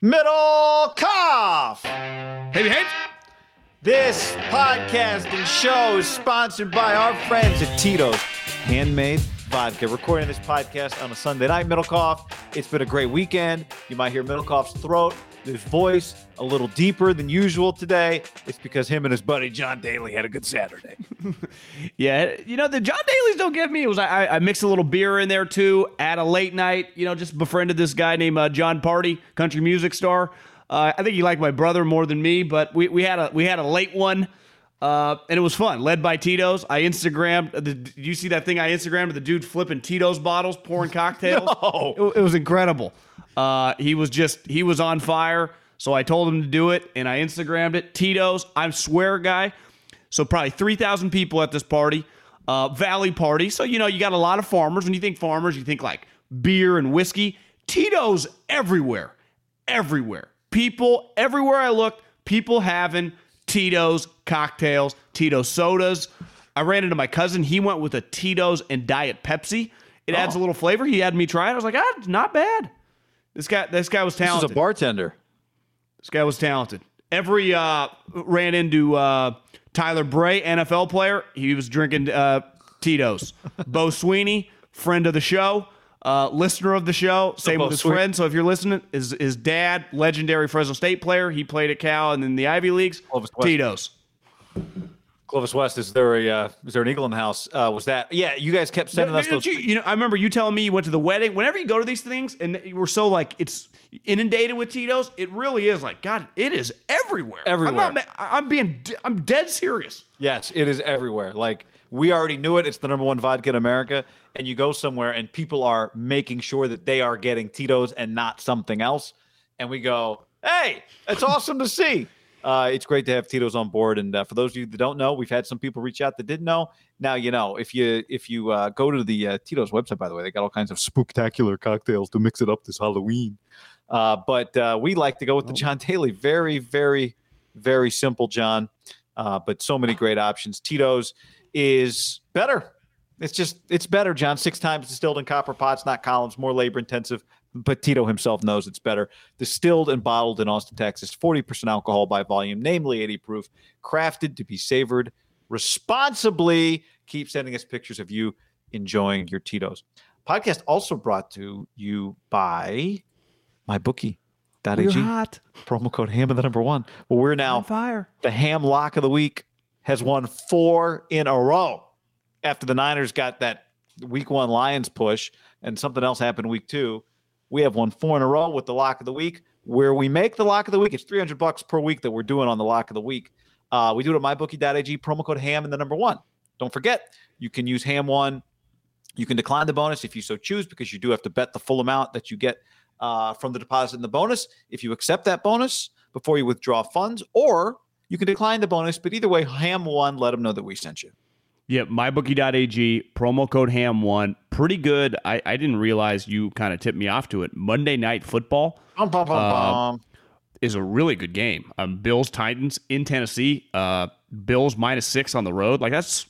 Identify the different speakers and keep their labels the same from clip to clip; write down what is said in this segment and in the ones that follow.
Speaker 1: Middlekauff.
Speaker 2: Hey, hey.
Speaker 1: This podcast and show is sponsored by our friends at Tito's Handmade Vodka. Recording this podcast on a Sunday night, Middlekauff. It's been a great weekend. You might hear Middlekauff's throat, his voice a little deeper than usual today. It's because him and his buddy John Daly had a good Saturday.
Speaker 2: Yeah, you know the John Daly's don't give me. It was I, I mixed a little beer in there too at a late night. You know, just befriended this guy named uh, Jon Pardi, country music star. Uh, I think he liked my brother more than me, but we, we had a we had a late one, uh, and it was fun. Led by Tito's. I Instagrammed. The, did you see that thing I Instagrammed? of The dude flipping Tito's bottles, pouring cocktails.
Speaker 1: No.
Speaker 2: It, it was incredible. Uh, he was just he was on fire. So I told him to do it, and I Instagrammed it. Tito's. I'm swear, guy. So probably three thousand people at this party, uh, Valley party. So you know you got a lot of farmers. When you think farmers, you think like beer and whiskey. Tito's everywhere, everywhere. People everywhere I looked, people having Tito's cocktails, Tito sodas. I ran into my cousin. He went with a Tito's and Diet Pepsi. It adds a little flavor. He had me try it. I was like, ah, it's not bad. This guy, this guy was
Speaker 1: This is
Speaker 2: talented.
Speaker 1: a bartender.
Speaker 2: This guy was talented. Every uh, ran into uh, Tyler Bray, NFL player. He was drinking uh, Tito's. Bo Sweeney, friend of the show, uh, listener of the show. Same
Speaker 1: Bo
Speaker 2: with his friend. So if you're listening, his his dad, legendary Fresno State player. He played at Cal and then the Ivy leagues. Tito's.
Speaker 1: Clovis West, is there a uh, is there an eagle in the house? Uh, was that? Yeah, you guys kept sending us those.
Speaker 2: you, you know, I remember you telling me you went to the wedding. Whenever you go to these things, and you were so like it's inundated with Tito's, it really is like God. It is everywhere.
Speaker 1: Everywhere.
Speaker 2: I'm, not, I'm being. I'm dead serious.
Speaker 1: Yes, it is everywhere. Like we already knew it. It's the number one vodka in America. And you go somewhere and people are making sure that they are getting Tito's and not something else. And we go, hey, it's awesome to see. Uh, it's great to have Tito's on board. And uh, for those of you that don't know, we've had some people reach out that didn't know. Now you know. If you if you uh, go to the uh, Tito's website, by the way, they got all kinds of spectacular cocktails to mix it up this Halloween. Uh, but uh, we like to go with the John Daly. Very, very, very simple, John. Uh, but so many great options. Tito's is better. It's just it's better, John. Six times distilled in copper pots, not columns, more labor intensive. But Tito himself knows it's better. Distilled and bottled in Austin, Texas, 40% alcohol by volume, namely 80 proof, crafted to be savored responsibly. Keep sending us pictures of you enjoying your Tito's. Podcast also brought to you by mybookie.ag.
Speaker 2: hot.
Speaker 1: Promo code ham and the number one. Well, we're now
Speaker 2: fire.
Speaker 1: the ham lock of the week has won four in a row after the Niners got that week one Lions push and something else happened week two. We have won four in a row with the lock of the week. Where we make the lock of the week, it's 300 bucks per week that we're doing on the lock of the week. Uh, we do it at mybookie.ag, promo code ham and the number one. Don't forget, you can use ham one. You can decline the bonus if you so choose because you do have to bet the full amount that you get uh, from the deposit and the bonus. If you accept that bonus before you withdraw funds, or you can decline the bonus. But either way, ham one, let them know that we sent you.
Speaker 2: Yep, mybookie.ag, promo code ham1. Pretty good. I, I didn't realize you kind of tipped me off to it. Monday Night Football
Speaker 1: Bum, bum, bum,
Speaker 2: Uh, is a really good game. Um, Bills Titans in Tennessee. Uh, Bills minus six on the road. Like that's,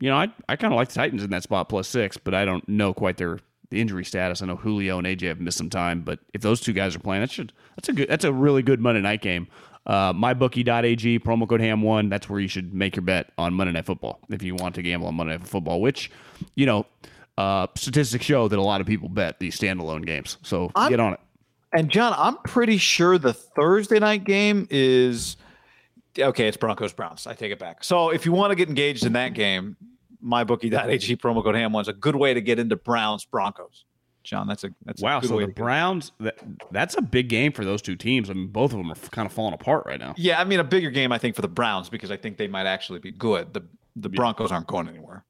Speaker 2: you know, I, I kind of like the Titans in that spot plus six, but I don't know quite their the injury status. I know Julio and AJ have missed some time, but if those two guys are playing, that should that's a good that's a really good Monday night game. Uh, mybookie.ag promo code ham one. That's where you should make your bet on Monday Night Football if you want to gamble on Monday Night Football. Which, you know, uh, statistics show that a lot of people bet these standalone games. So
Speaker 1: I'm-
Speaker 2: get on it.
Speaker 1: And John, I'm pretty sure the Thursday night game is okay. It's Broncos Browns. I take it back. So if you want to get engaged in that game, mybookie.ag promo code ham one is a good way to get into Browns Broncos. John, that's a that's a
Speaker 2: Wow,
Speaker 1: good
Speaker 2: so
Speaker 1: way
Speaker 2: the. Browns that, that's a big game for those two teams. I mean, both of them are kind of falling apart right now.
Speaker 1: Yeah, I mean a bigger game I think for the Browns because I think they might actually be good. The the Broncos aren't going anywhere.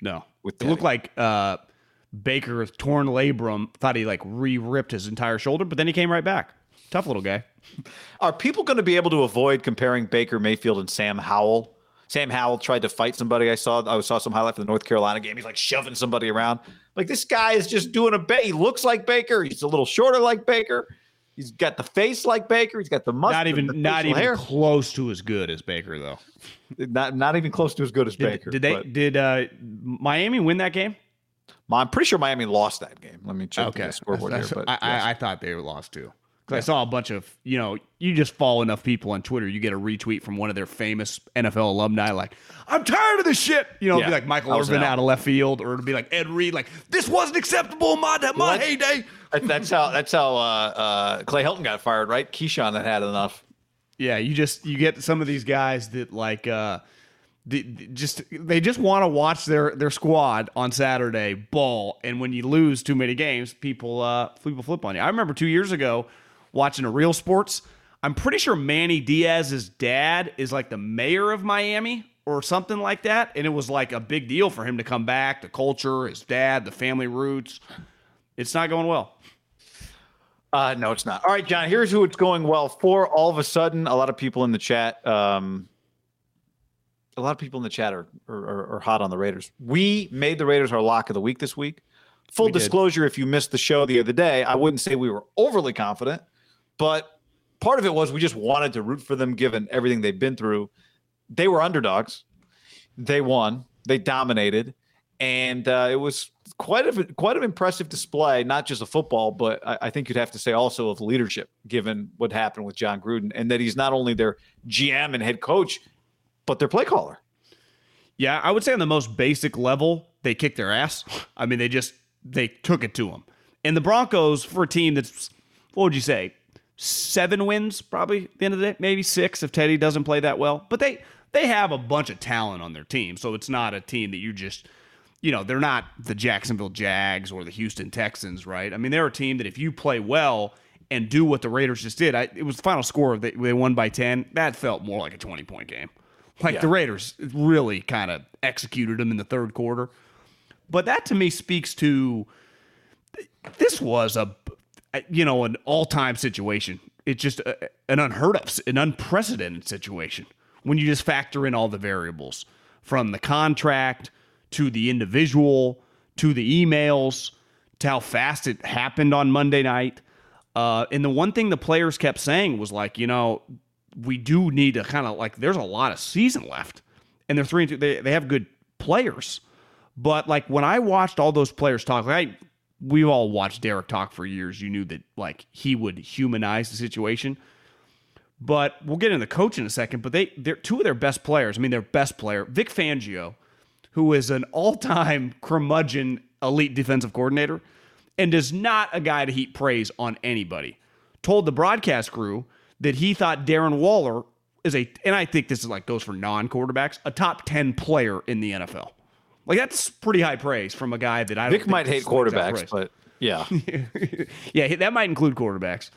Speaker 2: No,
Speaker 1: With
Speaker 2: it looked like uh, Baker with torn labrum. Thought he like re-ripped his entire shoulder, but then he came right back. Tough little guy.
Speaker 1: Are people going to be able to avoid comparing Baker Mayfield and Sam Howell? Sam Howell tried to fight somebody. I saw I saw some highlight from the North Carolina game. He's like shoving somebody around. Like this guy is just doing a bait. He looks like Baker. He's a little shorter like Baker. He's got the face like Baker. He's got the mustache.
Speaker 2: Not even not even
Speaker 1: hair.
Speaker 2: close to as good as Baker though.
Speaker 1: not not even close to as good as
Speaker 2: Did,
Speaker 1: Baker.
Speaker 2: did they
Speaker 1: but
Speaker 2: did uh, Miami win that game?
Speaker 1: I'm pretty sure Miami lost that game. Let me check
Speaker 2: Okay,
Speaker 1: the scoreboard here.
Speaker 2: That's-
Speaker 1: But
Speaker 2: I,
Speaker 1: yes.
Speaker 2: I, I thought they lost too Because I saw a bunch of, you know, you just follow enough people on Twitter, you get a retweet from one of their famous NFL alumni, like, I'm tired of this shit. You know, it'd be like Michael Irvin
Speaker 1: out.
Speaker 2: out of left field, or it'd be like Ed Reed, like, this wasn't acceptable in my, my heyday.
Speaker 1: That- That's how that's how uh, uh, Clay Helton got fired, right? Keyshawn had had enough.
Speaker 2: Yeah, you just you get some of these guys that like uh the, the- just they just want to watch their their squad on Saturday ball and when you lose too many games, people uh people flip on you. I remember 2 years ago watching a real sports. I'm pretty sure Manny Diaz's dad is like the mayor of Miami or something like that and it was like a big deal for him to come back, the culture, his dad, the family roots. It's not going well.
Speaker 1: Uh, no, it's not. All right, John. Here's who it's going well for. All of a sudden, a lot of people in the chat, um, a lot of people in the chat are, are, are hot on the Raiders. We made the Raiders our lock of the week this week. Full
Speaker 2: We did.
Speaker 1: disclosure: if you missed the show the other day, I wouldn't say we were overly confident, but part of it was we just wanted to root for them, given everything they've been through. They were underdogs. They won. They dominated, and uh, it was quite a quite an impressive display, not just of football, but I, I think you'd have to say also of leadership, given what happened with Jon Gruden, and that he's not only their GM and head coach, but their play caller.
Speaker 2: Yeah, I would say on the most basic level, they kicked their ass. I mean, they just they took it to them. And the Broncos, for a team that's what would you say, seven wins probably at the end of the day, maybe six if Teddy doesn't play that well. But they they have a bunch of talent on their team, so it's not a team that you just you know they're not the Jacksonville Jags or the Houston Texans, right? I mean, they're a team that if you play well and do what the Raiders just did, I, it was the final score they, they won by ten. That felt more like a twenty point game. Like
Speaker 1: Yeah.
Speaker 2: the Raiders really kind of executed them in the third quarter. But that to me speaks to this was a you know an all-time situation. It's just a, an unheard of, an unprecedented situation when you just factor in all the variables from the contract to the individual to the emails to how fast it happened on Monday night. Uh, and the one thing the players kept saying was like, you know, we do need to kind of like, there's a lot of season left, and they're three and two. They they have good players, but like when I watched all those players talk, like I, we've all watched Derek talk for years. You knew that like he would humanize the situation. But we'll get into the coach in a second. But they they're two of their best players. I mean, their best player, Vic Fangio, who is an all-time curmudgeon elite defensive coordinator and is not a guy to heap praise on anybody. Told the broadcast crew that he thought Darren Waller is a and I think this is like goes for non-quarterbacks, a top 10 player in the NFL. Like that's pretty high praise from a guy that I don't
Speaker 1: Vic
Speaker 2: think
Speaker 1: might hate
Speaker 2: is like that
Speaker 1: quarterbacks, but yeah,
Speaker 2: yeah, that might include quarterbacks.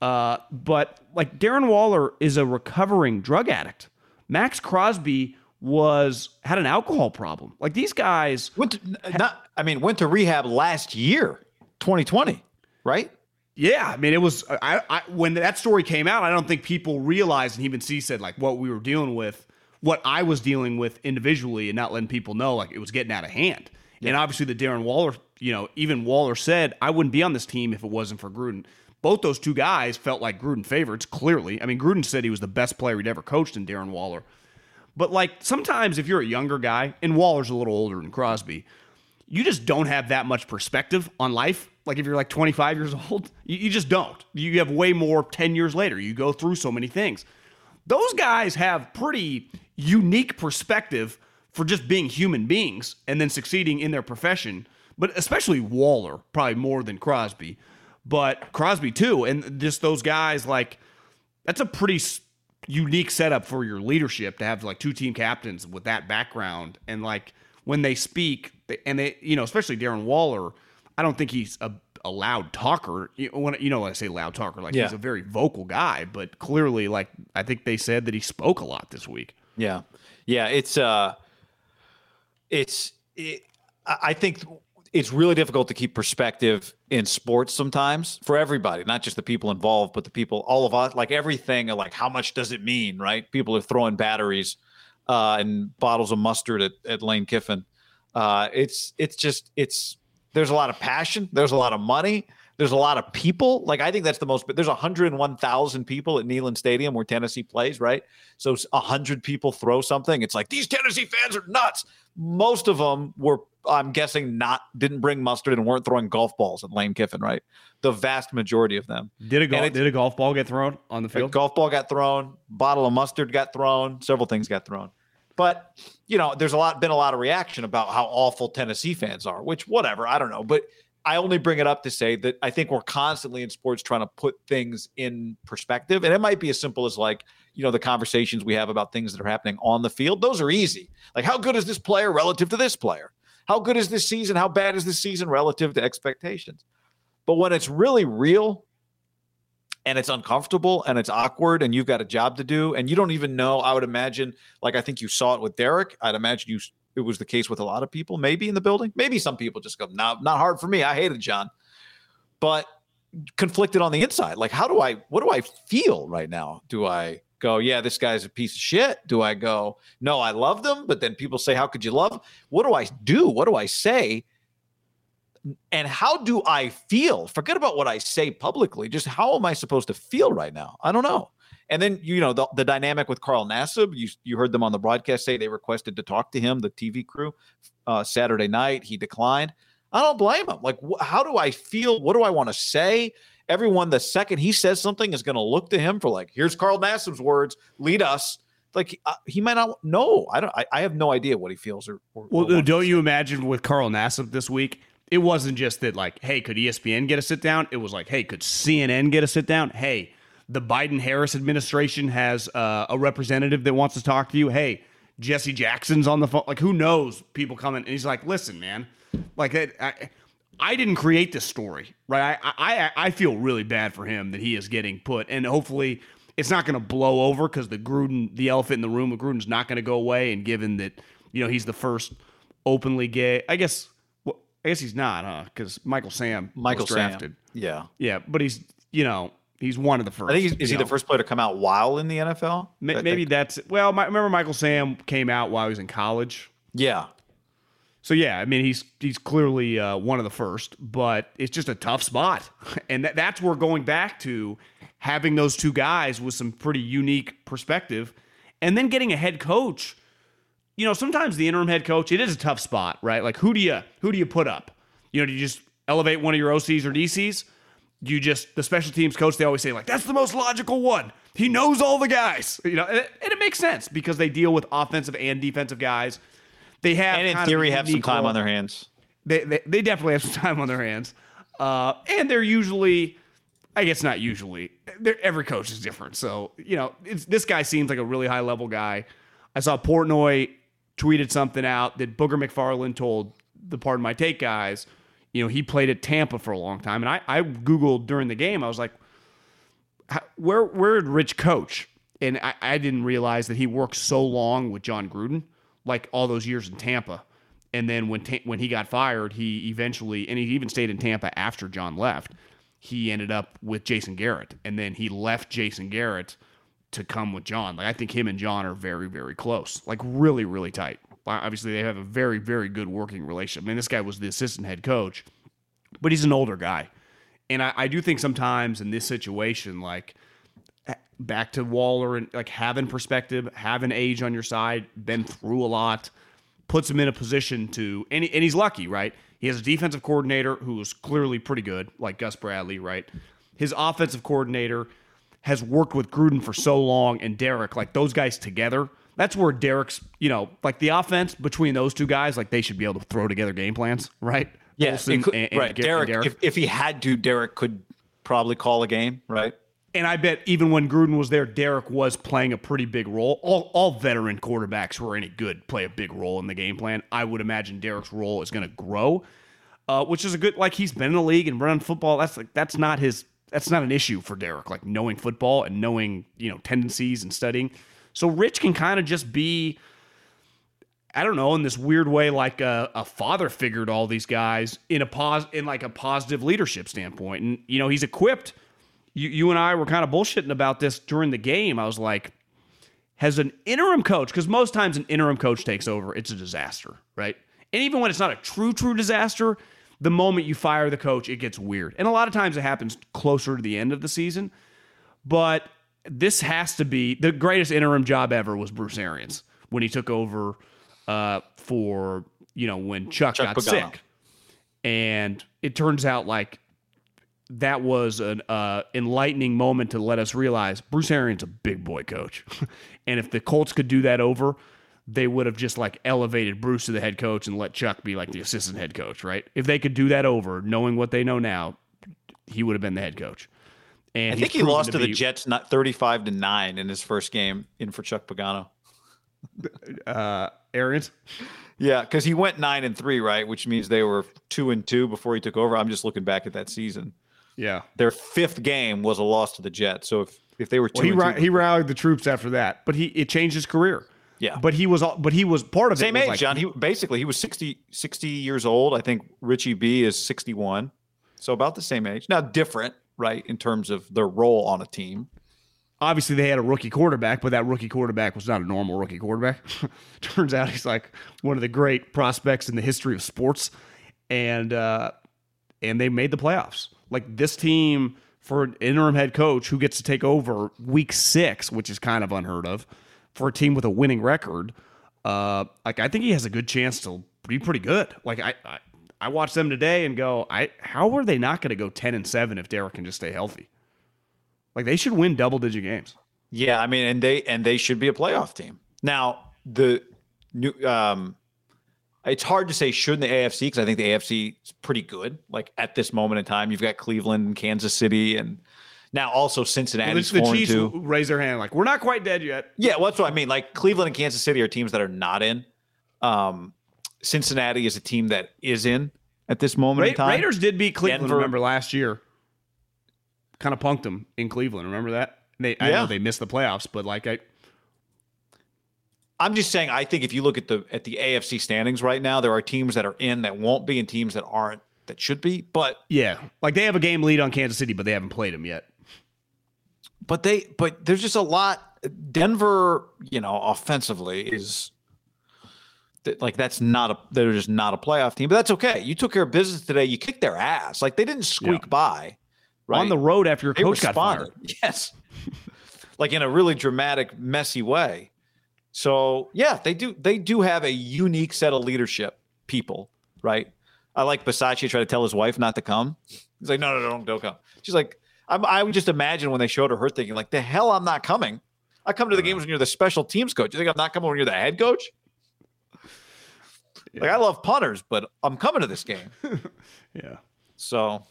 Speaker 2: Uh, but like Darren Waller is a recovering drug addict. Maxx Crosby was had an alcohol problem. Like these guys,
Speaker 1: went to, not. I mean, went to rehab last year, 2020, right?
Speaker 2: yeah. I mean, it was I, I when that story came out. I don't think people realized, and even C said like what we were dealing with, what I was dealing with individually, and not letting people know like it was getting out of hand. And obviously, the Darren Waller, you know, even Waller said I wouldn't be on this team if it wasn't for Gruden. Both those two guys felt like Gruden favorites. Clearly, I mean, Gruden said he was the best player he'd ever coached in Darren Waller. But like sometimes if you're a younger guy, and Waller's a little older than Crosby, you just don't have that much perspective on life. Like if you're like 25 years old, you, you just don't. You have way more 10 years later. You go through so many things. Those guys have pretty unique perspective for just being human beings and then succeeding in their profession. But especially Waller, probably more than Crosby. But Crosby too, and just those guys like that's a pretty unique setup for your leadership to have like two team captains with that background and like when they speak and they you know especially Darren Waller I don't think he's a, a loud talker you know, when you know when I say loud talker like
Speaker 1: Yeah.
Speaker 2: he's a very vocal guy but clearly like I think they said that he spoke a lot this week
Speaker 1: Yeah, yeah. It's uh, it's it, I think it's really difficult to keep perspective in sports sometimes for everybody, not just the people involved, but the people, all of us. Like everything, like how much does it mean, right? People are throwing batteries uh, and bottles of mustard at, at Lane Kiffin. Uh, it's it's just it's there's a lot of passion, there's a lot of money, there's a lot of people. Like I think that's the most. But there's 101,000 people at Neyland Stadium where Tennessee plays, right? So a hundred people throw something. It's like these Tennessee fans are nuts. Most of them were I'm guessing not didn't bring mustard and weren't throwing golf balls at Lane Kiffin, right? The vast majority of them.
Speaker 2: Did a golf, did a golf ball get thrown on the field?
Speaker 1: A golf ball got thrown, bottle of mustard got thrown, several things got thrown. But you know, there's a lot been a lot of reaction about how awful Tennessee fans are, which whatever, I don't know. But I only bring it up to say that I think we're constantly in sports trying to put things in perspective. And it might be as simple as like, you know, the conversations we have about things that are happening on the field. Those are easy. Like, how good is this player relative to this player? How good is this season? How bad is this season relative to expectations? But when it's really real and it's uncomfortable and it's awkward and you've got a job to do and you don't even know, I would imagine, like I think you saw it with Derek. I'd imagine you it was the case with a lot of people, maybe in the building. Maybe some people just go, no, not hard for me. I hated John. But conflicted on the inside. Like, how do I, what do I feel right now? Do I go, yeah, this guy's a piece of shit? Do I go, no, I love them? But then people say, how could you love? What do I do? What do I say? And how do I feel? Forget about what I say publicly. Just how am I supposed to feel right now? I don't know. And then you know the, the dynamic with Carl Nassib. You you heard them on the broadcast say they requested to talk to him, the TV crew, uh, Saturday night. He declined. I don't blame him. Like, wh- how do I feel? What do I want to say? Everyone, the second he says something, is going to look to him for like, here's Carl Nassib's words. Lead us. Like uh, he might not know. I don't. I, I, have no idea what he feels or. or
Speaker 2: well, or don't you imagine with Carl Nassib this week? It wasn't just that like, hey, could ESPN get a sit down? It was like, hey, could CNN get a sit down? Hey, the Biden Harris administration has uh, a representative that wants to talk to you. Hey, Jesse Jackson's on the phone. Like, who knows? People coming, and he's like, listen, man, like I, I didn't create this story, right? I, I, I feel really bad for him that he is getting put, and hopefully it's not going to blow over because the Gruden, the elephant in the room, of Gruden's not going to go away. And given that you know he's the first openly gay, I guess. Well, I guess he's not, huh? Because Michael Sam,
Speaker 1: Michael
Speaker 2: drafted,
Speaker 1: Sam. yeah,
Speaker 2: yeah, but he's you know He's one of the first.
Speaker 1: I think is he know. the first player to come out while in the NFL?
Speaker 2: Maybe that's well. My, remember Michael Sam came out while he was in college.
Speaker 1: Yeah.
Speaker 2: So yeah, I mean he's he's clearly uh, one of the first, but it's just a tough spot, and that, that's where going back to having those two guys with some pretty unique perspective, and then getting a head coach. You know, sometimes the interim head coach it is a tough spot, right? Like who do you who do you put up? You know, do you just elevate one of your OCs or DCs? You just the special teams coach they always say like that's the most logical one. He knows all the guys. You know and it, and it makes sense because they deal with offensive and defensive guys. They have
Speaker 1: and in theory have some time role. on their hands.
Speaker 2: They, they, they definitely have some time on their hands. Uh, and they're usually i guess not usually every coach is different. So you know this guy seems like a really high level guy. I saw portnoy tweeted something out that booger mcfarland told the pardon my take guys you know, he played at Tampa for a long time. And I, I Googled during the game, I was like, where, where did Rich coach? And I, I didn't realize that he worked so long with Jon Gruden, like all those years in Tampa. And then when when he got fired, he eventually, and he even stayed in Tampa after John left. He ended up with Jason Garrett, and then he left Jason Garrett to come with John. Like I think him and John are very, very close, like really, really tight obviously they have a very very good working relationship. I mean, this guy was the assistant head coach, but he's an older guy, and I, I do think sometimes in this situation, like back to Waller and like having perspective, having age on your side, been through a lot, puts him in a position to, and, and he's lucky, right? He has a defensive coordinator who is clearly pretty good, like Gus Bradley, right? His offensive coordinator has worked with Gruden for so long, and Derek, like those guys together that's where Derek's, you know, like the offense between those two guys, like they should be able to throw together game plans, right?
Speaker 1: Yes, yeah, and, and, right. Derek, Derek. If, if he had to, Derek could probably call a game, right?
Speaker 2: And I bet even when Gruden was there, Derek was playing a pretty big role. All, all veteran quarterbacks who are any good play a big role in the game plan. I would imagine Derek's role is going to grow, uh, which is a good. Like he's been in the league and run football. That's like that's not his. That's not an issue for Derek. Like knowing football and knowing you know tendencies and studying. So Rich can kind of just be, I don't know, in this weird way, like a, a father figure to all these guys in a pos in like a positive leadership standpoint. And you know, he's equipped. You, you and I were kind of bullshitting about this during the game. I was like, has an interim coach, because most times an interim coach takes over, it's a disaster, right? And even when it's not a true, true disaster, the moment you fire the coach, it gets weird. And a lot of times it happens closer to the end of the season. But this has to be the greatest interim job ever was Bruce Arians when he took over uh, for you know, when Chuck,
Speaker 1: Chuck
Speaker 2: got
Speaker 1: Pagano.
Speaker 2: sick. And it turns out like that was an uh, enlightening moment to let us realize Bruce Arians a big boy coach, and if the Colts could do that over, they would have just like elevated Bruce to the head coach and let Chuck be like the assistant head coach, right? If they could do that over, knowing what they know now, he would have been the head coach. And
Speaker 1: I think he lost to, the
Speaker 2: be-
Speaker 1: Jets not 35 to 9 in his first game in for Chuck Pagano.
Speaker 2: uh, Arians.
Speaker 1: Yeah, because he went nine and three, right? Which means they were two and two before he took over. I'm just looking back at that season.
Speaker 2: Yeah.
Speaker 1: Their fifth game was a loss to the Jets. So if, if they were two
Speaker 2: Well, he
Speaker 1: and
Speaker 2: ra-
Speaker 1: two,
Speaker 2: he rallied the troops after that, but he it changed his career.
Speaker 1: yeah,
Speaker 2: But he was all, but he was part of
Speaker 1: same
Speaker 2: it. was
Speaker 1: age,
Speaker 2: like-
Speaker 1: John. He basically he was 60, 60 years old. I think Richie B is 61, so about the same age. Now different, right, in terms of their role on a team.
Speaker 2: obviously they had a rookie quarterback, but that rookie quarterback was not a normal rookie quarterback. Turns out he's like one of the great prospects in the history of sports, and uh, and they made the playoffs. Like this team for an interim head coach who gets to take over week six, which is kind of unheard of for a team with a winning record. Uh, like I think he has a good chance to be pretty good. Like I. I I watch them today and go, I how are they not going to go ten and seven if Derek can just stay healthy? Like they should win double digit games.
Speaker 1: Yeah, I mean, and they and they should be a playoff team. Now the new, um, it's hard to say should in the AFC because I think the AFC is pretty good. Like at this moment in time, you've got Cleveland and Kansas City, and now also
Speaker 2: Well,
Speaker 1: Cincinnati's
Speaker 2: the, the Chiefs
Speaker 1: two.
Speaker 2: raise their hand like we're not quite dead yet.
Speaker 1: Yeah, well, that's what I mean. Like Cleveland and Kansas City are teams that are not in. Um, Cincinnati is a team that is in at this moment
Speaker 2: Ra-
Speaker 1: in time.
Speaker 2: Raiders did beat Cleveland.
Speaker 1: Denver-
Speaker 2: Remember last year? Kind of punked them in Cleveland. Remember that? They I
Speaker 1: Yeah.
Speaker 2: know they missed the playoffs, but like I
Speaker 1: I'm just saying. I think if you look at the at the AFC standings right now, there are teams that are in that won't be, and teams that aren't that should be. But
Speaker 2: yeah, like they have a game lead on Kansas City, but they haven't played them yet.
Speaker 1: but they but there's just a lot denver you know offensively is th- like that's not a they're just not a playoff team but that's okay. You took care of business today. You kicked their ass. Like they didn't squeak
Speaker 2: Yeah.
Speaker 1: by right?
Speaker 2: On the road after your
Speaker 1: they
Speaker 2: coach got fired.
Speaker 1: yes. Like in a really dramatic messy way. So yeah they do they do have a unique set of leadership people right? I like Bisaccia try to tell his wife not to come. He's like no no no don't, don't come. She's like I'm, i would just imagine when they showed her her thinking like the hell i'm not coming. I come to the uh-huh. games when you're the special teams coach. You think i'm not coming when you're the head coach like i love punters but i'm coming to this game
Speaker 2: Yeah.
Speaker 1: so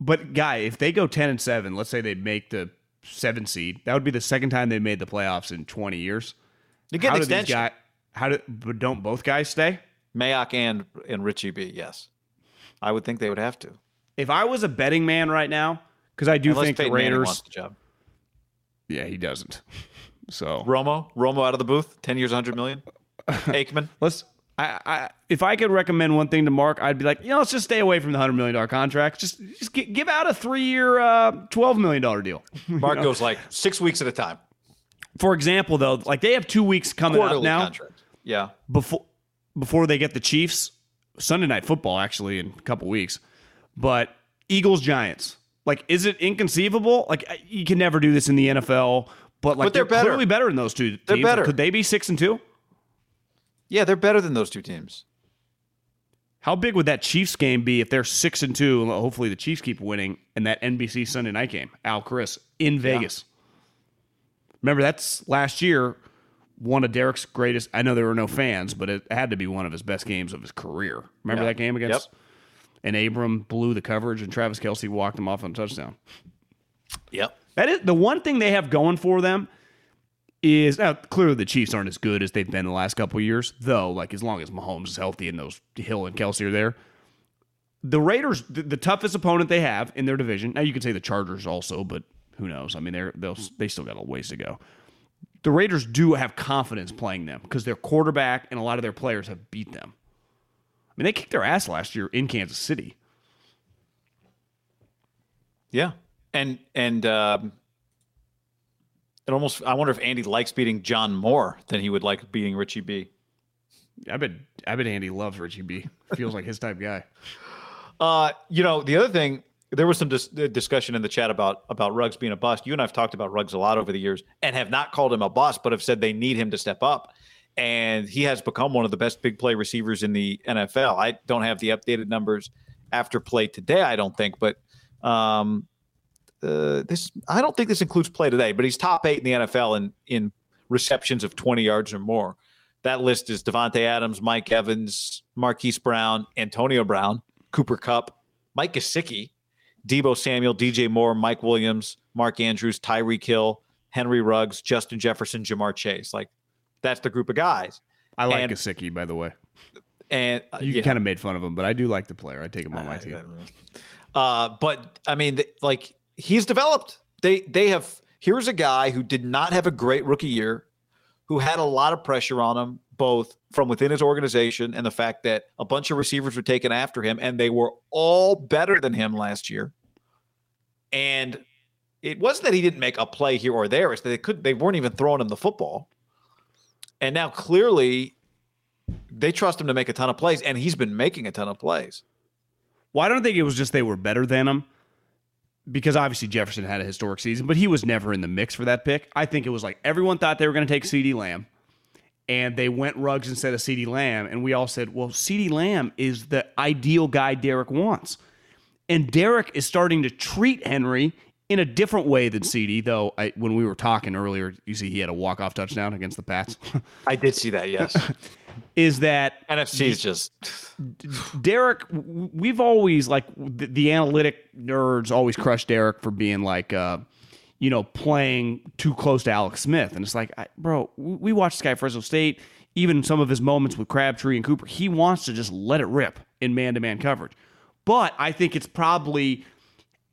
Speaker 2: But guy, if they go ten and seven, let's say they make the seven seed, that would be the second time they made the playoffs in twenty years.
Speaker 1: you get
Speaker 2: how
Speaker 1: an extension
Speaker 2: guys? How do? But don't both guys stay?
Speaker 1: mayock and and richie b yes i would think they would have to
Speaker 2: If I was a betting man right now, because I do
Speaker 1: Unless
Speaker 2: think the
Speaker 1: Peyton Manning
Speaker 2: Raiders.
Speaker 1: wants the job.
Speaker 2: Yeah, he doesn't. So
Speaker 1: Romo, Romo out of the booth, ten years, hundred million. Aikman,
Speaker 2: let's. I, I if I could recommend one thing to Mark, I'd be like, you know, let's just stay away from the hundred million dollar contract. Just just gi- give out a three year, uh, twelve million dollar deal.
Speaker 1: Mark goes like six weeks at a time,
Speaker 2: For example, though, like they have two weeks coming up now
Speaker 1: contract. Yeah,
Speaker 2: before before they get the Chiefs Sunday night football actually in a couple weeks, but Eagles Giants. Like, is it inconceivable? Like, you can never do this in the NFL, but like
Speaker 1: But they're better.
Speaker 2: clearly better than those two.
Speaker 1: They're better.
Speaker 2: Could they be six and two?
Speaker 1: Yeah, they're better than those two teams.
Speaker 2: How big would that Chiefs game be if they're six and two? and Hopefully, the Chiefs keep winning in that NBC Sunday night game. Al Chris in Vegas. Remember, that's last year. One of Derek's greatest. I know there were no fans, but it had to be one of his best games of his career. Remember
Speaker 1: Yeah.
Speaker 2: that game against?
Speaker 1: Yep.
Speaker 2: And Abram blew the coverage, and Travis Kelce walked him off on a touchdown.
Speaker 1: Yep.
Speaker 2: That is the one thing they have going for them is now clearly the Chiefs aren't as good as they've been the last couple years, though. Like as long as Mahomes is healthy and those Hill and Kelce are there, the Raiders, the, the toughest opponent they have in their division. Now you could say the Chargers also, but who knows? I mean, they're they'll they still got a ways to go. The Raiders do have confidence playing them because their quarterback and a lot of their players have beat them. I mean, they kicked their ass last year in Kansas City.
Speaker 1: Yeah, and and um, it almost. I wonder if Andy likes beating John more than he would like beating Richie B.
Speaker 2: I bet I bet Andy loves Richie B. Feels like his type guy.
Speaker 1: Uh, you know, the other thing, there was some dis- uh, discussion in the chat about about Ruggs being a bust. You and I've talked about Ruggs a lot over the years, and have not called him a bust, but have said they need him to step up. and he has become one of the best big play receivers in the NFL. I don't have the updated numbers after play today, I don't think, but um, uh, this I don't think this includes play today, but he's top eight in the NFL in in receptions of 20 yards or more. That list is Davante Adams, Mike Evans, Marquise Brown, Antonio Brown, Cooper Kupp, Mike Gesicki, Deebo Samuel, DJ Moore, Mike Williams, Mark Andrews, Tyreek Hill, Henry Ruggs, Justin Jefferson, Ja'Marr Chase. Like that's the group of guys.
Speaker 2: I like
Speaker 1: And-
Speaker 2: Gesicki, by the way.
Speaker 1: And uh,
Speaker 2: You
Speaker 1: yeah.
Speaker 2: kind of made fun of him, but I do like the player. I take him on my team.
Speaker 1: Uh, but I mean, like he's developed. They they have. Here's a guy who did not have a great rookie year, who had a lot of pressure on him, both from within his organization and the fact that a bunch of receivers were taken after him, and they were all better than him last year. And it wasn't that he didn't make a play here or there; it's that they could they weren't even throwing him the football. And now clearly, they trust him to make a ton of plays, and he's been making a ton of plays.
Speaker 2: Well, I don't think it was just they were better than him because obviously Jefferson had a historic season, but he was never in the mix for that pick. I think it was like everyone thought they were going to take CeeDee Lamb and they went Ruggs instead of CeeDee Lamb. And we all said, well, CeeDee Lamb is the ideal guy Derek wants. And Derek is starting to treat Henry in a different way than CeeDee, though I, when we were talking earlier, you see he had a walk-off touchdown against the Pats.
Speaker 1: I did see that, yes.
Speaker 2: is that
Speaker 1: NFC is just
Speaker 2: Derek, we've always like the, the analytic nerds always crush Derek for being like, uh, you know, playing too close to Alex Smith, and it's like, I, bro, we watched this guy Fresno State. Even some of his moments with Crabtree and Cooper, he wants to just let it rip in man-to-man coverage. But I think it's probably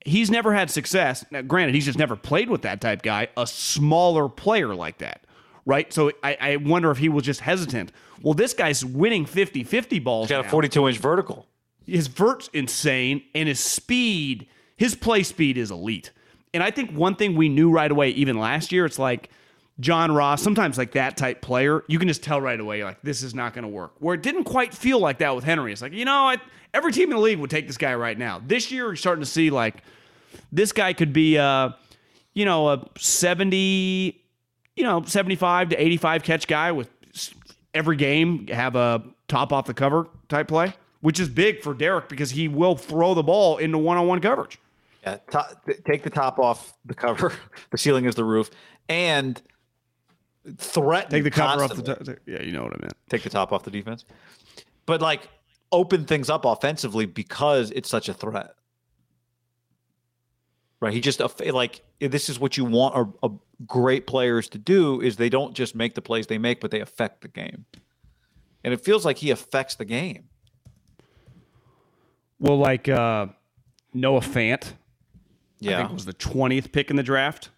Speaker 2: he's never had success. Now, granted, he's just never played with that type guy, a smaller player like that, right? So I, I wonder if he was just hesitant. Well, this guy's winning 50 50 balls.
Speaker 1: He's got a 42 inch vertical.
Speaker 2: His vert's insane, and his speed, his play speed is elite. And I think one thing we knew right away, even last year, it's like John Ross, sometimes like that type player, you can just tell right away, like, this is not going to work. Where it didn't quite feel like that with Henry. It's like, you know, I, every team in the league would take this guy right now. This year, you're starting to see like this guy could be, uh, you know, a 70, you know, 75 to 85 catch guy with every game have a top off the cover type play, which is big for Derek because he will throw the ball into one on one coverage.
Speaker 1: Yeah, top, take the top off the cover. the ceiling is the roof, and threaten.
Speaker 2: Take the cover off the
Speaker 1: constantly.
Speaker 2: top. Yeah, you know what I meant.
Speaker 1: Take the top off the defense, but like open things up offensively because it's such a threat. Right, he just like this is what you want a, a great players to do is they don't just make the plays they make, but they affect the game, and it feels like he affects the game.
Speaker 2: Well, like uh, Noah Fant, I
Speaker 1: Yeah,
Speaker 2: think was the 20th pick in the draft.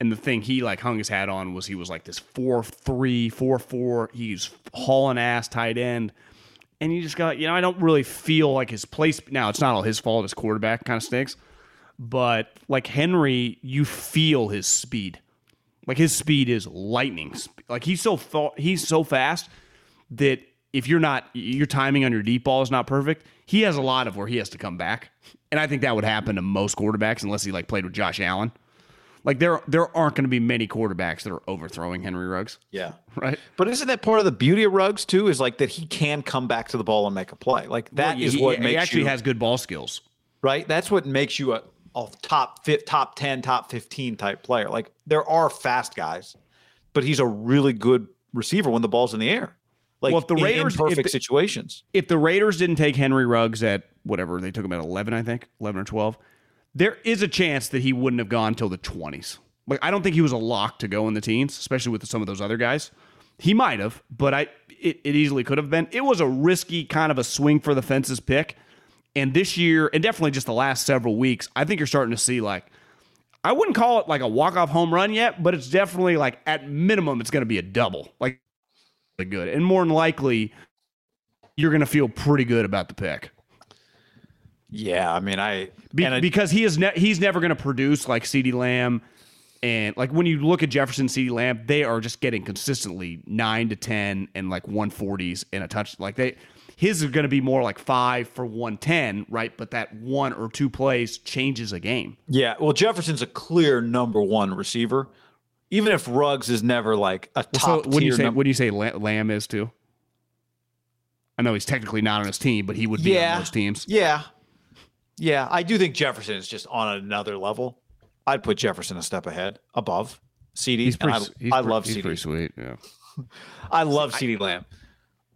Speaker 2: And the thing he like hung his hat on was he was like this 4-3, 4-4. He's hauling ass tight end. And you just got, you know, I don't really feel like his place. Now, it's not all his fault. His quarterback kind of stinks. But like Henry, you feel his speed. Like his speed is lightning. sp- Like he's so fa- he's so fast that if you're not your timing on your deep ball is not perfect, he has a lot of where he has to come back. And I think that would happen to most quarterbacks unless he like played with Josh Allen. Like there there aren't going to be many quarterbacks that are overthrowing Henry Ruggs,
Speaker 1: yeah.
Speaker 2: right?
Speaker 1: But isn't that part of the beauty of Ruggs too? Is like that he can come back to the ball and make a play. Like that
Speaker 2: Well,
Speaker 1: is
Speaker 2: he,
Speaker 1: what
Speaker 2: he
Speaker 1: makes
Speaker 2: actually
Speaker 1: you
Speaker 2: has good ball skills.
Speaker 1: right. That's what makes you a, a top fit, top ten, top fifteen type player. Like there are fast guys, but he's a really good receiver when the ball's in the air. Like
Speaker 2: Well, if the
Speaker 1: in
Speaker 2: Raiders- if the-
Speaker 1: situations.
Speaker 2: if the Raiders didn't take Henry Ruggs at whatever they took him at 11, I think 11 or 12, there is a chance that he wouldn't have gone till the 20s. Like I don't think he was a lock to go in the teens, especially with some of those other guys. He might have, but I it, it easily could have been. It was a risky kind of a swing for the fences pick. And this year, and definitely just the last several weeks, I think you're starting to see like I wouldn't call it like a walk-off home run yet, but it's definitely like at minimum it's going to be a double. Like good. And more than likely you're going to feel pretty good about the pick.
Speaker 1: Yeah, I mean, I
Speaker 2: Be-
Speaker 1: I-
Speaker 2: because he is ne- he's never going to produce like CeeDee Lamb and like when you look at Jefferson CeeDee Lamb, they are just getting consistently 9 to 10 and like 140s in a touch like they his is going to be more like 5 for 110, right? But that one or two plays changes a game.
Speaker 1: yeah. Well, Jefferson's a clear number one receiver. even if Ruggs is never like a top
Speaker 2: so when you say
Speaker 1: num-
Speaker 2: what do you say La- Lamb is too? I know he's technically not on his team, but he would be
Speaker 1: Yeah.
Speaker 2: on those teams.
Speaker 1: Yeah. Yeah, I do think Jefferson is just on another level. I'd put Jefferson a step ahead, above CeeDee.
Speaker 2: He's pretty.
Speaker 1: I,
Speaker 2: he's
Speaker 1: I love
Speaker 2: he's
Speaker 1: CeeDee.
Speaker 2: pretty sweet. Yeah.
Speaker 1: I love CeeDee Lamb.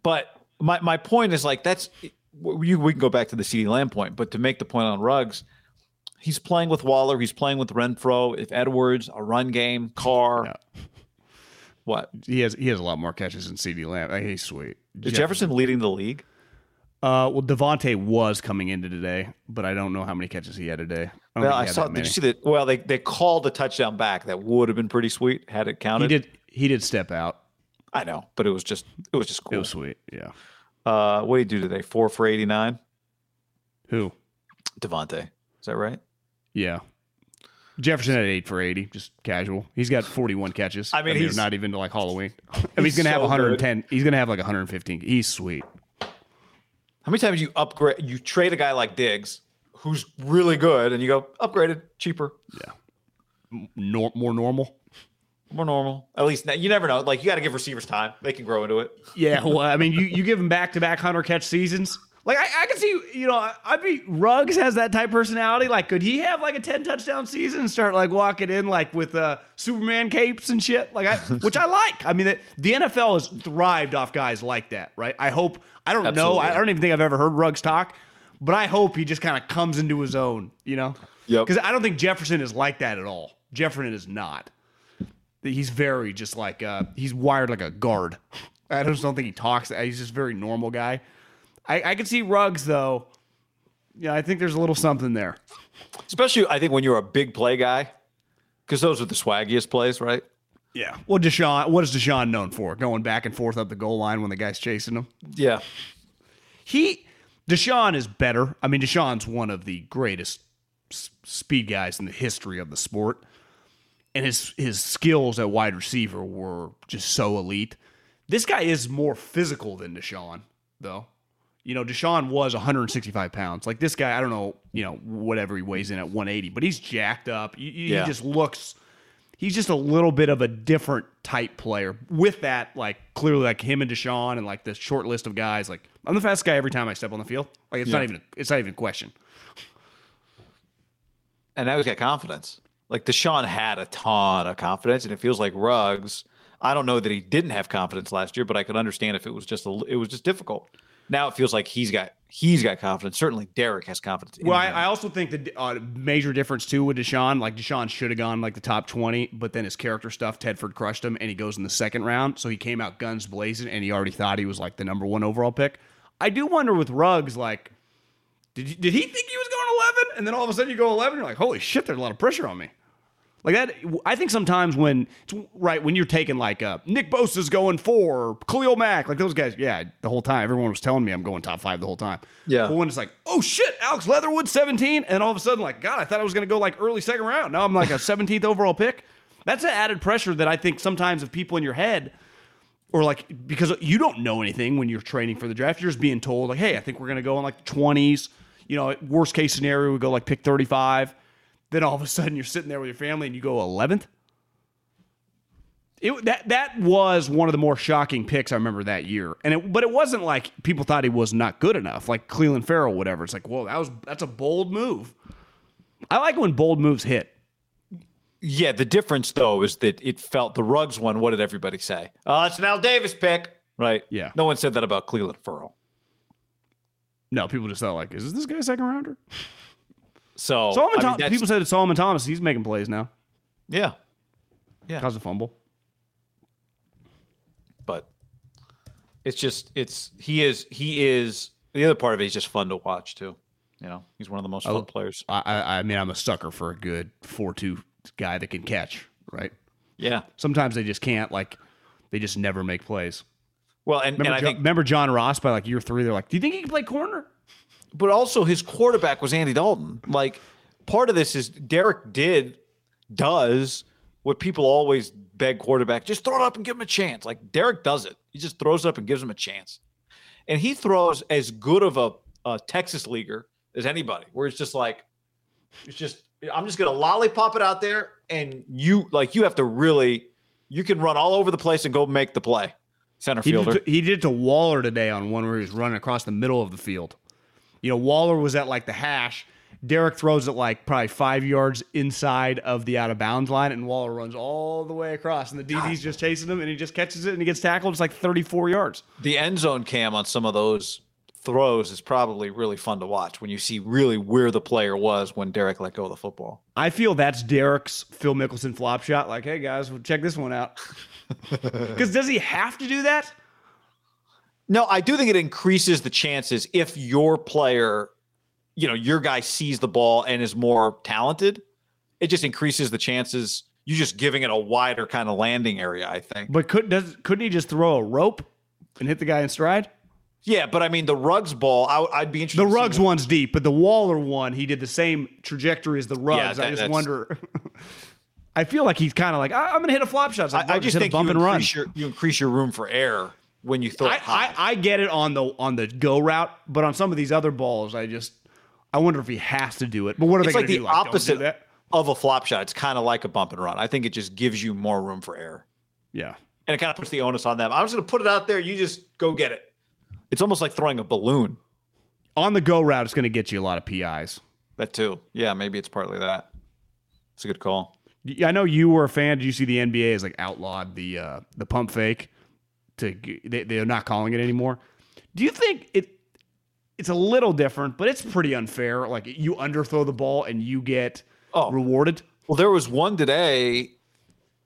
Speaker 1: But my, my point is like that's you, we can go back to the CeeDee Lamb point, but to make the point on Ruggs, he's playing with Waller, he's playing with Renfrow. If Edwards, a run game, Carr,
Speaker 2: Yeah.
Speaker 1: what?
Speaker 2: He has he has a lot more catches than CeeDee Lamb. Like, he's sweet.
Speaker 1: Is Jefferson leading the league?
Speaker 2: Uh, well, Davante was coming into today, but I don't know how many catches he had today. I
Speaker 1: Well, I saw. Did you see that? Well, they they called the touchdown back. That would have been pretty sweet had it counted.
Speaker 2: He did. He did step out.
Speaker 1: I know, but it was just it was just cool.
Speaker 2: It was sweet. Yeah.
Speaker 1: Uh, what did he do today? Four for eighty nine.
Speaker 2: Who?
Speaker 1: Davante, is that right?
Speaker 2: Yeah. Jefferson had eight for eighty, just casual. He's got forty-one catches.
Speaker 1: I mean, he's-
Speaker 2: not even to like Halloween. I mean, he's
Speaker 1: he's
Speaker 2: gonna have
Speaker 1: so
Speaker 2: hundred and ten. He's gonna have like one hundred and fifteen. He's sweet.
Speaker 1: How many times you upgrade? You trade a guy like Diggs, who's really good, and you go upgraded, cheaper, Yeah.
Speaker 2: Nor- more normal.
Speaker 1: More normal. At least you never know. Like you got to give receivers time; they can grow into it.
Speaker 2: Yeah, well, I mean, you, you give them back to back hundred catch seasons. Like I, I can see, you know, I, I be Ruggs has that type personality. Like, could he have like a ten touchdown season and start like walking in like with uh, Superman capes and shit? Like, I, which I like. I mean, the, the NFL has thrived off guys like that, right? I hope. I don't know.
Speaker 1: Absolutely.
Speaker 2: I, I don't even think I've ever heard Ruggs talk, but I hope he just kind of comes into his own. You know?
Speaker 1: Yep.
Speaker 2: Because I don't think Jefferson is like that at all. Jefferson is not. He's very just like uh, he's wired like a guard. I just don't think he talks. He's just a very normal guy. I, I can see Ruggs though. Yeah, I think there's a little something there.
Speaker 1: Especially, I think when you're a big play guy, because those are the swaggiest plays, right?
Speaker 2: Yeah. Well, DeSean, what is DeSean known for? Going back and forth up the goal line when the guy's chasing him.
Speaker 1: Yeah,
Speaker 2: He DeSean is better. I mean, DeSean's one of the greatest s- speed guys in the history of the sport, and his his skills at wide receiver were just so elite. This guy is more physical than DeSean, though. You know, DeSean was 165 pounds. Like this guy, I don't know, you know, whatever he weighs in at 180, but he's jacked up. He, he
Speaker 1: Yeah.
Speaker 2: just looks. He's just a little bit of a different type player. With that, like clearly, like him and DeSean, and like the short list of guys. Like I'm the fastest guy every time I step on the field. Like it's not even. It's not even a question.
Speaker 1: and now he's got confidence. Like DeSean had a ton of confidence, and it feels like Ruggs. I don't know that he didn't have confidence last year, but I could understand if it was just a, it was just difficult. Now it feels like he's got he's got confidence. Certainly, Derek has confidence.
Speaker 2: Well, I. I also think the uh, major difference too with DeSean, like DeSean should have gone like the top twenty, but then his character stuff, Tedford crushed him, and he goes in the second round, so he came out guns blazing, and he already thought he was like the number one overall pick. I do wonder with Ruggs, like, did did he think he was going eleven, and then all of a sudden you go eleven, you're like, holy shit, there's a lot of pressure on me. Like that, I think sometimes when it's right when you're taking like uh, Nick Bosa's going four, Khalil Mack, like those guys, yeah, the whole time everyone was telling me I'm going top five the whole time.
Speaker 1: Yeah.
Speaker 2: But when it's like, oh shit, Alex Leatherwood 17, and all of a sudden like, God, I thought I was going to go like early second round. Now I'm like a 17th overall pick. That's an added pressure that I think sometimes of people in your head, or like because you don't know anything when you're training for the draft, you're just being told like, hey, I think we're going to go in like 20s. You know, worst case scenario, we go like pick 35 then all of a sudden you're sitting there with your family and you go 11th. It, that that was one of the more shocking picks I remember that year, and it, but it wasn't like people thought he was not good enough, like Clelin Ferrell, whatever. It's like, whoa, that was that's a bold move. I like when bold moves hit.
Speaker 1: yeah. The difference though is that it felt the Ruggs one. What did everybody say? Oh, it's an Al Davis pick, right?
Speaker 2: Yeah.
Speaker 1: No one said that about Clelin Ferrell.
Speaker 2: No, people just thought like, is this guy a second rounder?
Speaker 1: So
Speaker 2: Solomon
Speaker 1: I mean,
Speaker 2: Thomas. People said it's Solomon Thomas. He's making plays now.
Speaker 1: yeah, Yeah.
Speaker 2: Caused a fumble.
Speaker 1: but it's just it's he is he is the other part of it is just fun to watch too. You know, he's one of the most fun
Speaker 2: Oh.
Speaker 1: players.
Speaker 2: I, I I mean, I'm a sucker for a good four-two guy that can catch. Right.
Speaker 1: Yeah.
Speaker 2: Sometimes they just can't. Like, they just never make plays.
Speaker 1: Well, and,
Speaker 2: Remember,
Speaker 1: and I think,
Speaker 2: remember John Ross by like year three? They're like, "Do you think he can play corner?"
Speaker 1: But also his quarterback was Andy Dalton. Like, part of this is Derek did does what people always beg quarterback: just throw it up and give him a chance. Like Derek does it. He just throws it up and gives him a chance, and he throws as good of a, a Texas leaguer as anybody. Where it's just like, it's just I'm just gonna lollipop it out there and you like you have to really you can run all over the place and go make the play. Center
Speaker 2: He
Speaker 1: fielder.
Speaker 2: did, he did it to Waller today on one where he was running across the middle of the field. You know, Waller was at like the hash. Derek throws it like probably five yards inside of the out of bounds line, and Waller runs all the way across, and the DB's just chasing him, and he just catches it and he gets tackled. It's like 34 yards.
Speaker 1: the end zone cam on some of those throws is probably really fun to watch when you see really where the player was when Derek let go of the football.
Speaker 2: I feel that's Derek's Phil Mickelson flop shot. Like, hey guys, well, check this one out. Because does he have to do that?
Speaker 1: No, I do think it increases the chances if your player, you know, your guy sees the ball and is more talented. It just increases the chances. You're just giving it a wider kind of landing area, I think.
Speaker 2: But could does couldn't he just throw a rope and hit the guy in stride?
Speaker 1: Yeah, but I mean, the Ruggs ball, I, would be interested.
Speaker 2: The
Speaker 1: to see
Speaker 2: Ruggs
Speaker 1: what-
Speaker 2: one's deep, but the Waller one, he did the same trajectory as the Ruggs.
Speaker 1: that-
Speaker 2: I just
Speaker 1: that's-
Speaker 2: wonder. I feel like he's kind of like I- I'm going to hit a flop shot. Like,
Speaker 1: I, I just
Speaker 2: hit a
Speaker 1: think you
Speaker 2: bump and run.
Speaker 1: increase, your, you increase your room for error when you throw
Speaker 2: I,
Speaker 1: it high.
Speaker 2: I, I get it on the on the go route, but on some of these other balls, I just I wonder if he has to do it. But what are
Speaker 1: it's
Speaker 2: they
Speaker 1: like the
Speaker 2: do? Like, don't do
Speaker 1: opposite of a flop shot. It's kind of like a bump and run. I think it just gives you more room for error.
Speaker 2: Yeah.
Speaker 1: and it kind of puts the onus on them. I'm just going to put it out there. You just go get it. It's almost like throwing a balloon.
Speaker 2: On the go route, it's going to get you a lot of PIs.
Speaker 1: That too. Yeah, maybe it's partly that. It's a good call.
Speaker 2: I know you were a fan. Did you see the NBA has like outlawed the uh, the pump fake? To they, they're not calling it anymore. Do you think it? It's a little different, but it's pretty unfair. Like you underthrow the ball and you get
Speaker 1: Oh.
Speaker 2: rewarded.
Speaker 1: Well, there was one today.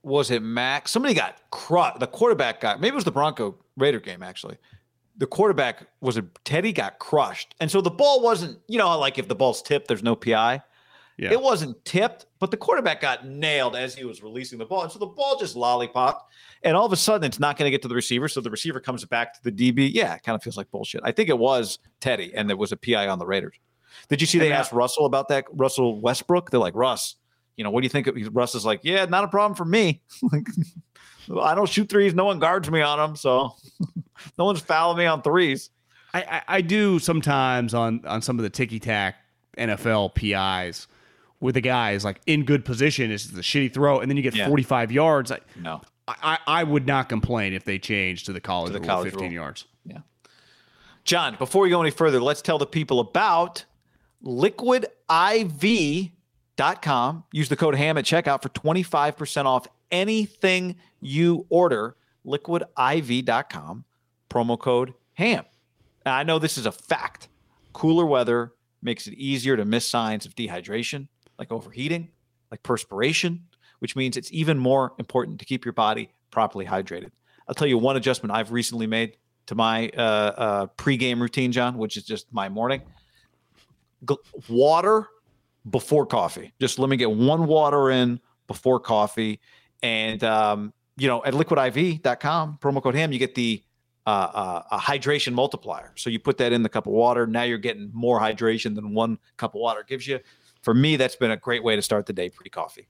Speaker 1: Was it Mac? Somebody got crushed. The quarterback got. Maybe it was the Bronco Raider game actually. The quarterback was a Teddy got crushed, and so the ball wasn't. You know, like if the ball's tipped, there's no PI.
Speaker 2: Yeah.
Speaker 1: It wasn't tipped, but the quarterback got nailed as he was releasing the ball. And so the ball just lollipopped. And all of a sudden, it's not going to get to the receiver. So the receiver comes back to the DB. Yeah, it kind of feels like bullshit. I think it was Teddy, and there was a PI on the Raiders. Did you see they
Speaker 2: uh,
Speaker 1: asked Russell about that? Russell Westbrook? They're like, Russ, you know, what do you think? of-" Russ is like, yeah, not a problem for me. I don't shoot threes. No one guards me on them. So no one's fouling me on threes.
Speaker 2: I, I, I do sometimes on on some of the ticky tack NFL PIs where the guy is like in good position, it's the shitty throw, and then you get
Speaker 1: Yeah.
Speaker 2: 45 yards. I,
Speaker 1: No.
Speaker 2: I, I would not complain if they changed to the college,
Speaker 1: the
Speaker 2: rule,
Speaker 1: college
Speaker 2: 15
Speaker 1: rule.
Speaker 2: yards.
Speaker 1: Yeah, John, before we go any further, let's tell the people about liquidiv.com. Use the code HAM at checkout for 25% off anything you order. Liquidiv.com, promo code HAM. Now, I know this is a fact. Cooler weather makes it easier to miss signs of dehydration, like overheating, like perspiration, which means it's even more important to keep your body properly hydrated. I'll tell you one adjustment I've recently made to my uh, uh, pregame routine, John, which is just my morning. Gl- water before coffee. Just let me get one water in before coffee. And, um, you know, at liquidiv.com, promo code HAM, you get the uh, uh, a hydration multiplier. So you put that in the cup of water. Now you're getting more hydration than one cup of water gives you. For me, that's been a great way to start the day pre coffee.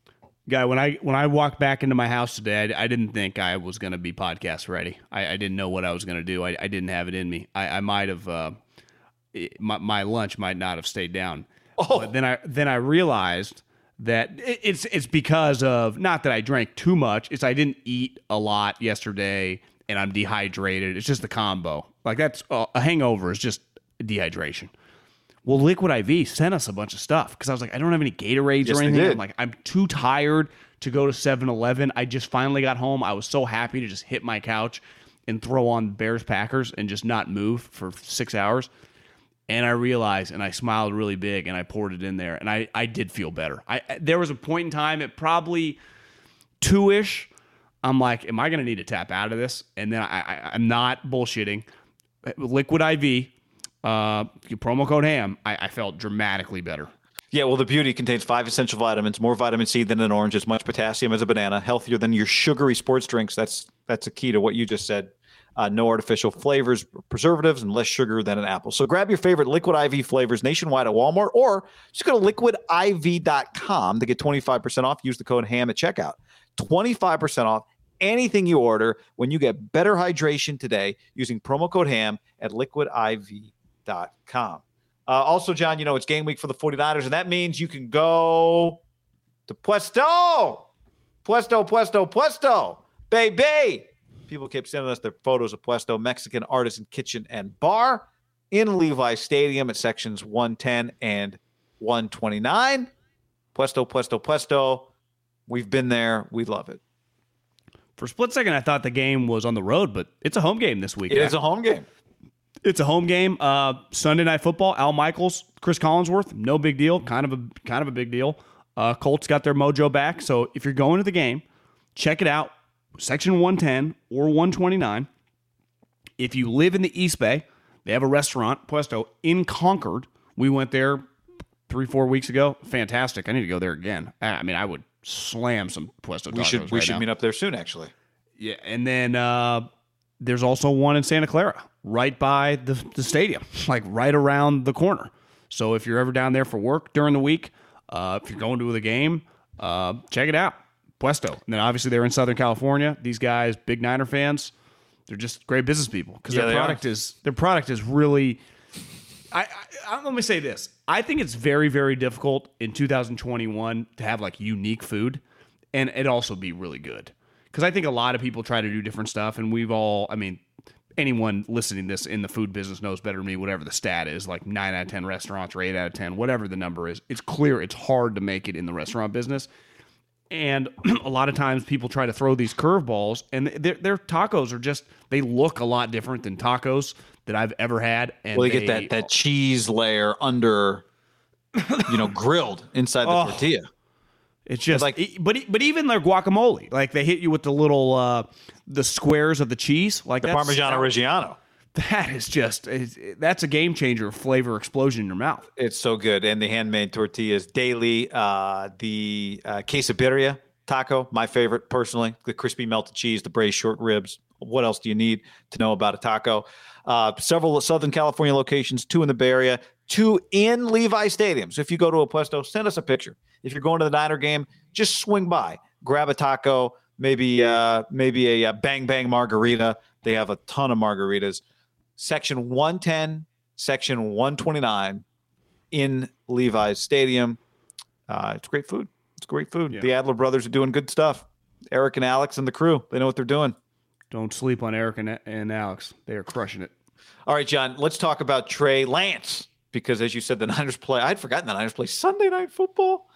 Speaker 2: Guy, when I when I walked back into my house today, I, I didn't think I was going to be podcast ready. I, I didn't know what I was going to do. I, I didn't have it in me. I, I might have uh, my, my lunch might not have stayed down.
Speaker 1: Oh.
Speaker 2: But then I then I realized that it's it's because of not that I drank too much. It's I didn't eat a lot yesterday and I'm dehydrated. It's just the combo. Like that's uh, a hangover is just dehydration. Well, Liquid IV sent us a bunch of stuff because I was like, I don't have any Gatorades
Speaker 1: Yes,
Speaker 2: or anything. I'm like, I'm too tired to go to 7 Eleven. I just finally got home. I was so happy to just hit my couch and throw on Bears Packers and just not move for six hours. And I realized, and I smiled really big, and I poured it in there, and I, I did feel better. I there was a point in time at probably two ish. I'm like, am I going to need to tap out of this? And then I, I I'm not bullshitting. Liquid IV, uh, promo code Ham. I, I felt dramatically better.
Speaker 1: Yeah, well, the beauty contains five essential vitamins, more vitamin C than an orange, as much potassium as a banana, healthier than your sugary sports drinks. That's that's a key to what you just said. Uh, no artificial flavors, preservatives, and less sugar than an apple. So grab your favorite Liquid IV flavors nationwide at Walmart, or just go to liquidiv.com to get 25% off. Use the code HAM at checkout. 25% off anything you order when you get better hydration today using promo code HAM at liquidiv.com. Uh, also, John, you know, it's game week for the 49ers, and that means you can go to Puesto Puesto, Puesto, Puesto, baby. People keep sending us their photos of Puesto Mexican Artisan Kitchen and Bar in Levi Stadium at sections 110 and 129. Puesto, Puesto, Puesto. We've been there. We love it.
Speaker 2: For a split second, I thought the game was on the road, but it's a home game this week.
Speaker 1: It is a home game.
Speaker 2: It's a home game. Uh, Sunday night football. Al Michaels, Chris Collinsworth, no big deal. Kind of a kind of a big deal. Uh, Colts got their mojo back. So if you're going to the game, check it out. Section 110 or 129. If you live in the East Bay, they have a restaurant, Puesto, in Concord. We went there three, four weeks ago. Fantastic. I need to go there again. I mean, I would slam some Puesto tacos
Speaker 1: We should we
Speaker 2: right
Speaker 1: should
Speaker 2: now.
Speaker 1: meet up there soon, actually.
Speaker 2: Yeah, and then uh, there's also one in Santa Clara, right by the, the stadium, like right around the corner. So if you're ever down there for work during the week, uh, if you're going to the game, uh, check it out, Puesto. And then obviously they're in Southern California. These guys, big Niner fans, they're just great business people because
Speaker 1: Yeah,
Speaker 2: their
Speaker 1: they are.
Speaker 2: product is their product is really. I, I, I let me say this. I think it's very very difficult in 2021 to have like unique food, and it also be really good because I think a lot of people try to do different stuff, and we've all. I mean, anyone listening to this in the food business knows better than me. Whatever the stat is, like nine out of ten restaurants or eight out of ten, whatever the number is, it's clear it's hard to make it in the restaurant business. And a lot of times people try to throw these curveballs, and their, their tacos are just, they look a lot different than tacos that I've ever had. And
Speaker 1: Well, they get that that cheese layer under, you know, grilled inside the
Speaker 2: Oh,
Speaker 1: tortilla.
Speaker 2: It's just
Speaker 1: like-
Speaker 2: but but even their guacamole, like they hit you with the little uh the squares of the cheese, like
Speaker 1: The Parmigiano Reggiano.
Speaker 2: That is just that's a game changer, flavor explosion in your mouth.
Speaker 1: It's so good. And the handmade tortillas daily. Uh, the uh, quesabirria taco, my favorite personally. The crispy melted cheese, the braised short ribs. What else do you need to know about a taco? Uh, several Southern California locations, two in the Bay Area, two in Levi Stadium. So if you go to a Puesto, send us a picture. If you're going to the Niner game, just swing by, grab a taco, maybe uh, maybe a, uh bang bang margarita. They have a ton of margaritas. Section 110, section 129 in Levi's Stadium. Uh, it's great food. It's great food.
Speaker 2: Yeah.
Speaker 1: The Adler brothers are doing good stuff. Eric and Alex and the crew, they know what they're doing.
Speaker 2: Don't sleep on Eric and, and Alex; they are crushing it.
Speaker 1: All right, John, let's talk about Trey Lance because, as you said, the Niners play. I'd forgotten the Niners play Sunday night football.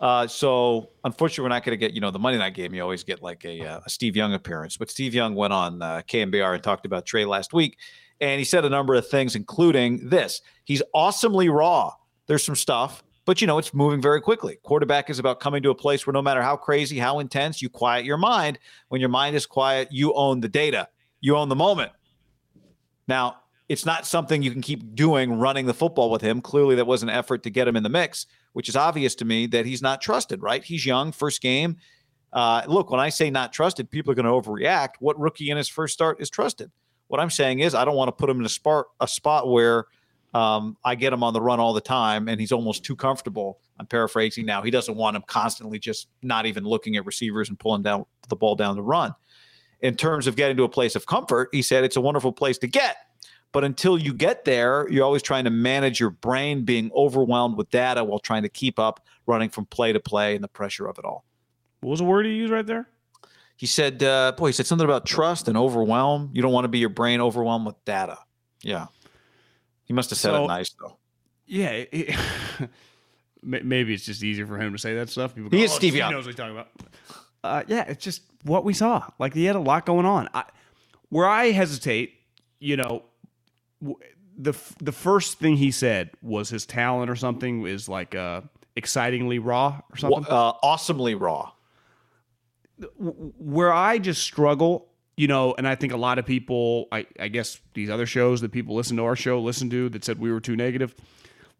Speaker 1: Uh, so, unfortunately, we're not going to get, you know, the Monday night game. You always get like a, uh, a Steve Young appearance. But Steve Young went on uh, KNBR and talked about Trey last week. And he said a number of things, including this he's awesomely raw. There's some stuff, but, you know, it's moving very quickly. Quarterback is about coming to a place where no matter how crazy, how intense, you quiet your mind. When your mind is quiet, you own the data, you own the moment. Now, it's not something you can keep doing running the football with him. Clearly, that was an effort to get him in the mix, which is obvious to me that he's not trusted, right? He's young, first game. Uh, look, when I say not trusted, people are going to overreact. What rookie in his first start is trusted? What I'm saying is, I don't want to put him in a spot, a spot where um, I get him on the run all the time and he's almost too comfortable. I'm paraphrasing now. He doesn't want him constantly just not even looking at receivers and pulling down the ball down the run. In terms of getting to a place of comfort, he said it's a wonderful place to get. But until you get there, you're always trying to manage your brain being overwhelmed with data while trying to keep up running from play to play and the pressure of it all.
Speaker 2: What was the word you used right there?
Speaker 1: He said, uh, boy, he said something about trust and overwhelm. You don't want to be your brain overwhelmed with data. Yeah. He must have said
Speaker 2: So-
Speaker 1: it nice, though.
Speaker 2: Yeah, it- maybe it's just easier for him to say that stuff. People go,
Speaker 1: He is
Speaker 2: "Oh,
Speaker 1: Steve
Speaker 2: he knows what he's talking about. Uh, yeah, it's just what we saw. Like he had a lot going on. I, where I hesitate, you know, the the first thing he said was his talent or something is like uh, excitingly raw or something.
Speaker 1: Uh, awesomely raw.
Speaker 2: where I just struggle, you know, and I think a lot of people, I, I guess these other shows that people listen to our show, listen to that said we were too negative.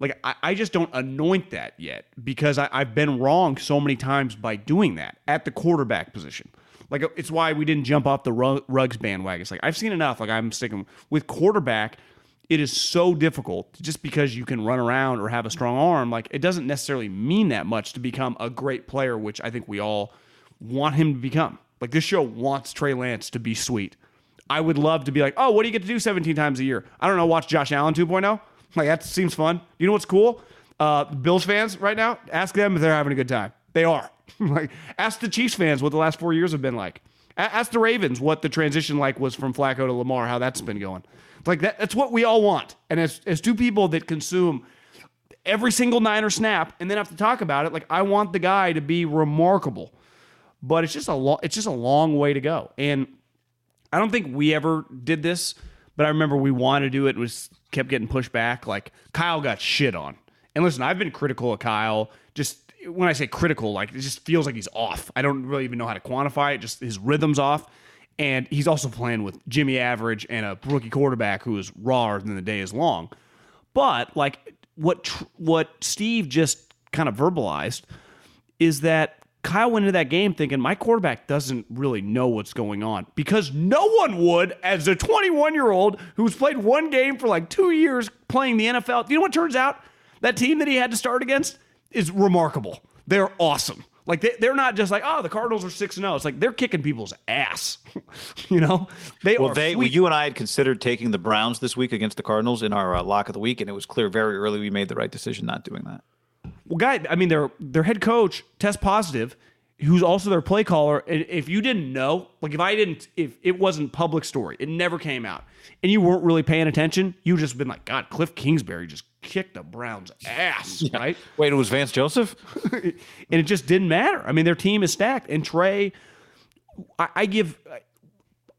Speaker 2: Like, I, I just don't anoint that yet because I, I've been wrong so many times by doing that at the quarterback position. Like, it's why we didn't jump off the Ruggs bandwagon. It's like, I've seen enough. Like, I'm sticking with quarterback. It is so difficult just because you can run around or have a strong arm. Like, it doesn't necessarily mean that much to become a great player, which I think we all want him to become. Like this show wants Trey Lance to be sweet. I would love to be like, oh, what do you get to do 17 times a year? I don't know, watch Josh Allen 2.0. Like that seems fun. You know what's cool? Uh, Bills fans right now, ask them if they're having a good time They are. like, ask the Chiefs fans what the last four years have been like. Ask the Ravens what the transition like was from Flacco to Lamar, how that's been going. Like that, that's what we all want. And as as two people that consume every single Niner snap and then have to talk about it, like I want the guy to be remarkable. But it's just a long it's just a long way to go. And I don't think we ever did this, but I remember we wanted to do it, was kept getting pushed back. Like Kyle got shit on. And listen, I've been critical of Kyle. Just when I say critical, like it just feels like he's off. I don't really even know how to quantify it. Just his rhythm's off. And he's also playing with Jimmy Average and a rookie quarterback who is rawer than the day is long. But like what tr- what Steve just kind of verbalized is that Kyle went into that game thinking my quarterback doesn't really know what's going on because no one would as a 21 year old who's played one game for like two years playing the NFL. You know what turns out? That team that he had to start against is remarkable. They're awesome. Like they, they're not just like oh the Cardinals are six and zero. It's like they're kicking people's ass. you know they
Speaker 1: Well,
Speaker 2: are.
Speaker 1: they,
Speaker 2: sweet.
Speaker 1: you and I had considered taking the Browns this week against the Cardinals in our uh, lock of the week, and it was clear very early we made the right decision not doing that.
Speaker 2: Well, guy, I mean, their their head coach test positive, who's also their play caller. And if you didn't know, like if I didn't, if it wasn't public story, it never came out, and you weren't really paying attention, you just been like, God, Cliff Kingsbury just kicked the Browns' ass, right?
Speaker 1: Wait, it was Vance Joseph?
Speaker 2: and it just didn't matter. I mean, their team is stacked, and Trey, I, I give,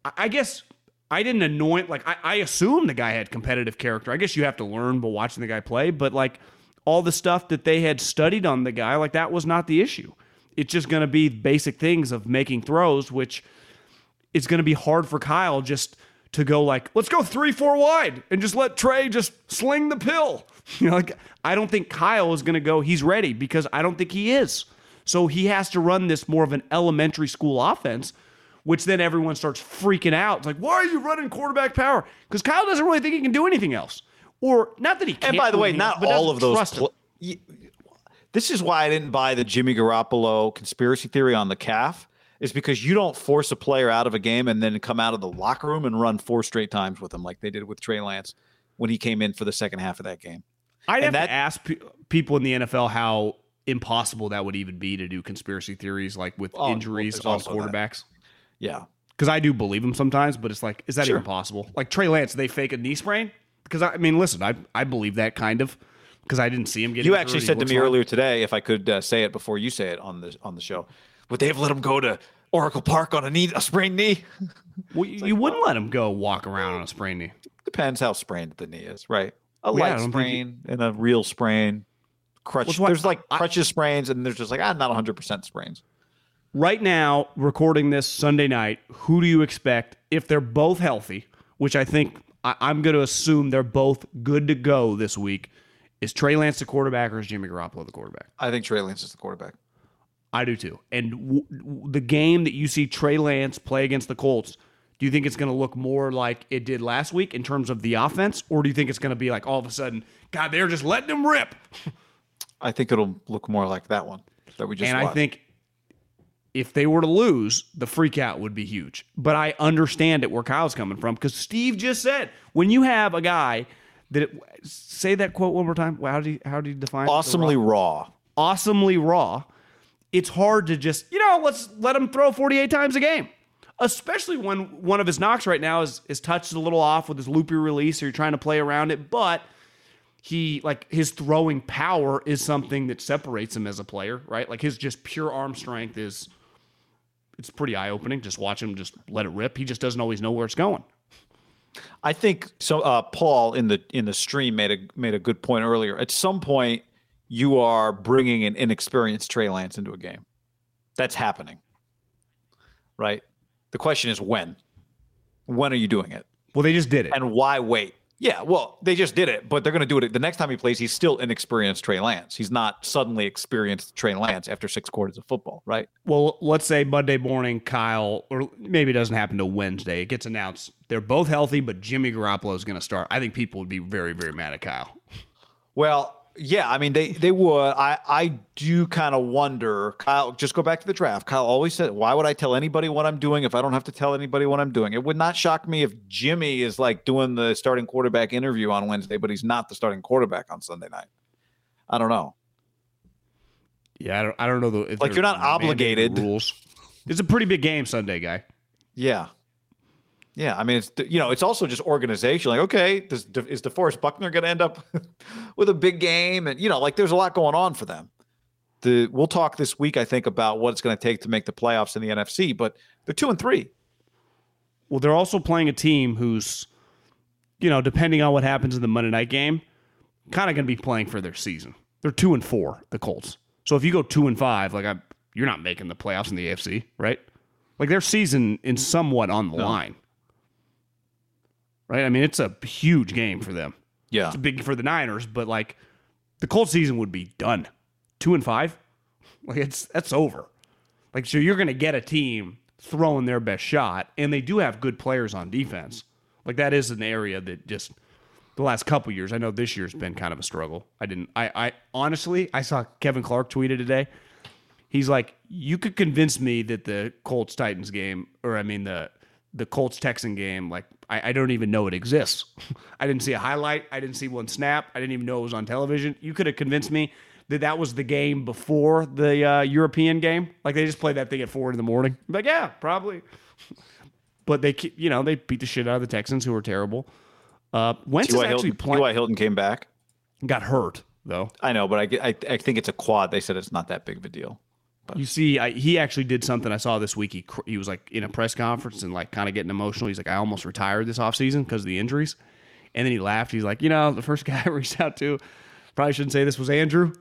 Speaker 2: I, I guess. I didn't anoint like I, I assumed the guy had competitive character. I guess you have to learn by watching the guy play, but like all the stuff that they had studied on the guy, like that was not the issue. It's just going to be basic things of making throws, which it's going to be hard for Kyle just to go like, let's go three, four wide and just let Trey just sling the pill. You know, like I don't think Kyle is going to go, he's ready because I don't think he is. So he has to run this more of an elementary school offense, which then everyone starts freaking out. It's like, why are you running quarterback power? Because Kyle doesn't really think he can do anything else. Or not that he can't.
Speaker 1: And by the way,
Speaker 2: anything else,
Speaker 1: not all of those. pl- this is why I didn't buy the Jimmy Garoppolo conspiracy theory on the calf. Is because you don't force a player out of a game and then come out of the locker room and run four straight times with him like they did with Trey Lance when he came in for the second half of that game.
Speaker 2: I'd have
Speaker 1: that-
Speaker 2: to ask pe- people in the NFL how impossible that would even be to do conspiracy theories like with
Speaker 1: Oh,
Speaker 2: injuries
Speaker 1: there's
Speaker 2: on
Speaker 1: also that.
Speaker 2: quarterbacks.
Speaker 1: Yeah.
Speaker 2: Because I do believe them sometimes, but it's like, is that
Speaker 1: Sure.
Speaker 2: even possible? Like Trey Lance, they fake a knee sprain? Because I, I mean, listen, I I believe that kind of because I didn't see him get.
Speaker 1: You actually said to me
Speaker 2: fine.
Speaker 1: earlier today, if I could uh, say it before you say it on the on the show, would they have let him go to Oracle Park on a knee, a sprained knee?
Speaker 2: well, you, you wouldn't let him go walk around on a sprained knee.
Speaker 1: Depends how sprained the knee is, right? A
Speaker 2: Well, yeah,
Speaker 1: light sprain and a real sprain. Crutch.
Speaker 2: Well,
Speaker 1: there's like
Speaker 2: I-
Speaker 1: crutches sprains, and there's just like ah, not 100 percent sprains.
Speaker 2: Right now, recording this Sunday night, who do you expect if they're both healthy? Which I think I, I'm going to assume they're both good to go this week. Is Trey Lance the quarterback or is Jimmy Garoppolo the quarterback?
Speaker 1: I think Trey Lance is the quarterback.
Speaker 2: I do too. And w- w- the game that you see Trey Lance play against the Colts, do you think it's going to look more like it did last week in terms of the offense, or do you think it's going to be like all of a sudden, God, they're just letting him rip?
Speaker 1: I think it'll look more like that one that we just.
Speaker 2: and I think if they were to lose, the freak out would be huge. But I understand it where Kyle's coming from because Steve just said when you have a guy that say that quote one more time. How do you how do you define it?
Speaker 1: Awesomely raw.
Speaker 2: awesomely raw, it's hard to just, you know, let's let him throw 48 times a game. Especially when one of his knocks right now is is touched a little off with his loopy release, or you're trying to play around it, but he like his throwing power is something that separates him as a player, right? Like his just pure arm strength is it's pretty eye opening. Just watch him just let it rip. He just doesn't always know where it's going.
Speaker 1: I think so. Uh, Paul in the in the stream made a made a good point earlier. At some point, you are bringing an inexperienced Trey Lance into a game. That's happening, right? The question is when. When are you doing it,
Speaker 2: Well, they just did it.
Speaker 1: and why wait? Yeah, well, they just did it, but they're going to do it the next time he plays. He's still inexperienced Trey Lance. He's not suddenly experienced Trey Lance after six quarters of football, right?
Speaker 2: Well, let's say Monday morning, Kyle, or maybe it doesn't happen till Wednesday. It gets announced they're both healthy, but Jimmy Garoppolo is going to start. I think people would be very, very mad at Kyle.
Speaker 1: Well, yeah, I mean they they would. I I do kind of wonder. Kyle, just go back to the draft. Kyle always said, "Why would I tell anybody what I'm doing if I don't have to tell anybody what I'm doing?" It would not shock me if Jimmy is like doing the starting quarterback interview on Wednesday, but he's not the starting quarterback on Sunday night. I don't know.
Speaker 2: Yeah, I don't, I don't know. The,
Speaker 1: Like, you're not obligated.
Speaker 2: Rules. It's a pretty big game Sunday, guy.
Speaker 1: Yeah. Yeah, I mean, it's you know, it's also just organization. Like, okay, does is DeForest Buckner going to end up with a big game? And you know, like, there's a lot going on for them. The we'll talk this week, I think, about what it's going to take to make the playoffs in the NFC. But they're two and three.
Speaker 2: Well, they're also playing a team who's, you know, depending on what happens in the Monday night game, kind of going to be playing for their season. They're two and four, the Colts. So if you go two and five, like I, you're not making the playoffs in the AFC, right? Like their season is somewhat on the line, right? I mean, it's a huge game for them.
Speaker 1: Yeah,
Speaker 2: It's big for the Niners, but like the Colts season would be done. Two and five, like it's that's over. Like so, you're going to get a team throwing their best shot, and they do have good players on defense. Like that is an area that just the last couple years. I know this year's been kind of a struggle. I didn't. I, I honestly, I saw Kevin Clark tweeted today. He's like, you could convince me that the Colts Titans game, or I mean the the Colts Texan game, like I, I don't even know it exists. I didn't see a highlight. I didn't see one snap. I didn't even know it was on television. You could have convinced me that that was the game before the uh, European game. Like they just played that thing at four in the morning. I'm like, yeah, probably. but they, keep- you know, they beat the shit out of the Texans, who are terrible. Uh, Wentz is actually
Speaker 1: Hilton,
Speaker 2: playing.
Speaker 1: T.Y. Hilton came back.
Speaker 2: Got hurt though.
Speaker 1: I know, but I, I I think it's a quad. They said it's not that big of a deal.
Speaker 2: You see, I, he actually did something I saw this week. He he was like in a press conference and like kind of getting emotional. He's like, I almost retired this offseason because of the injuries. And then he laughed. He's like, you know, the first guy I reached out to, probably shouldn't say this was Andrew,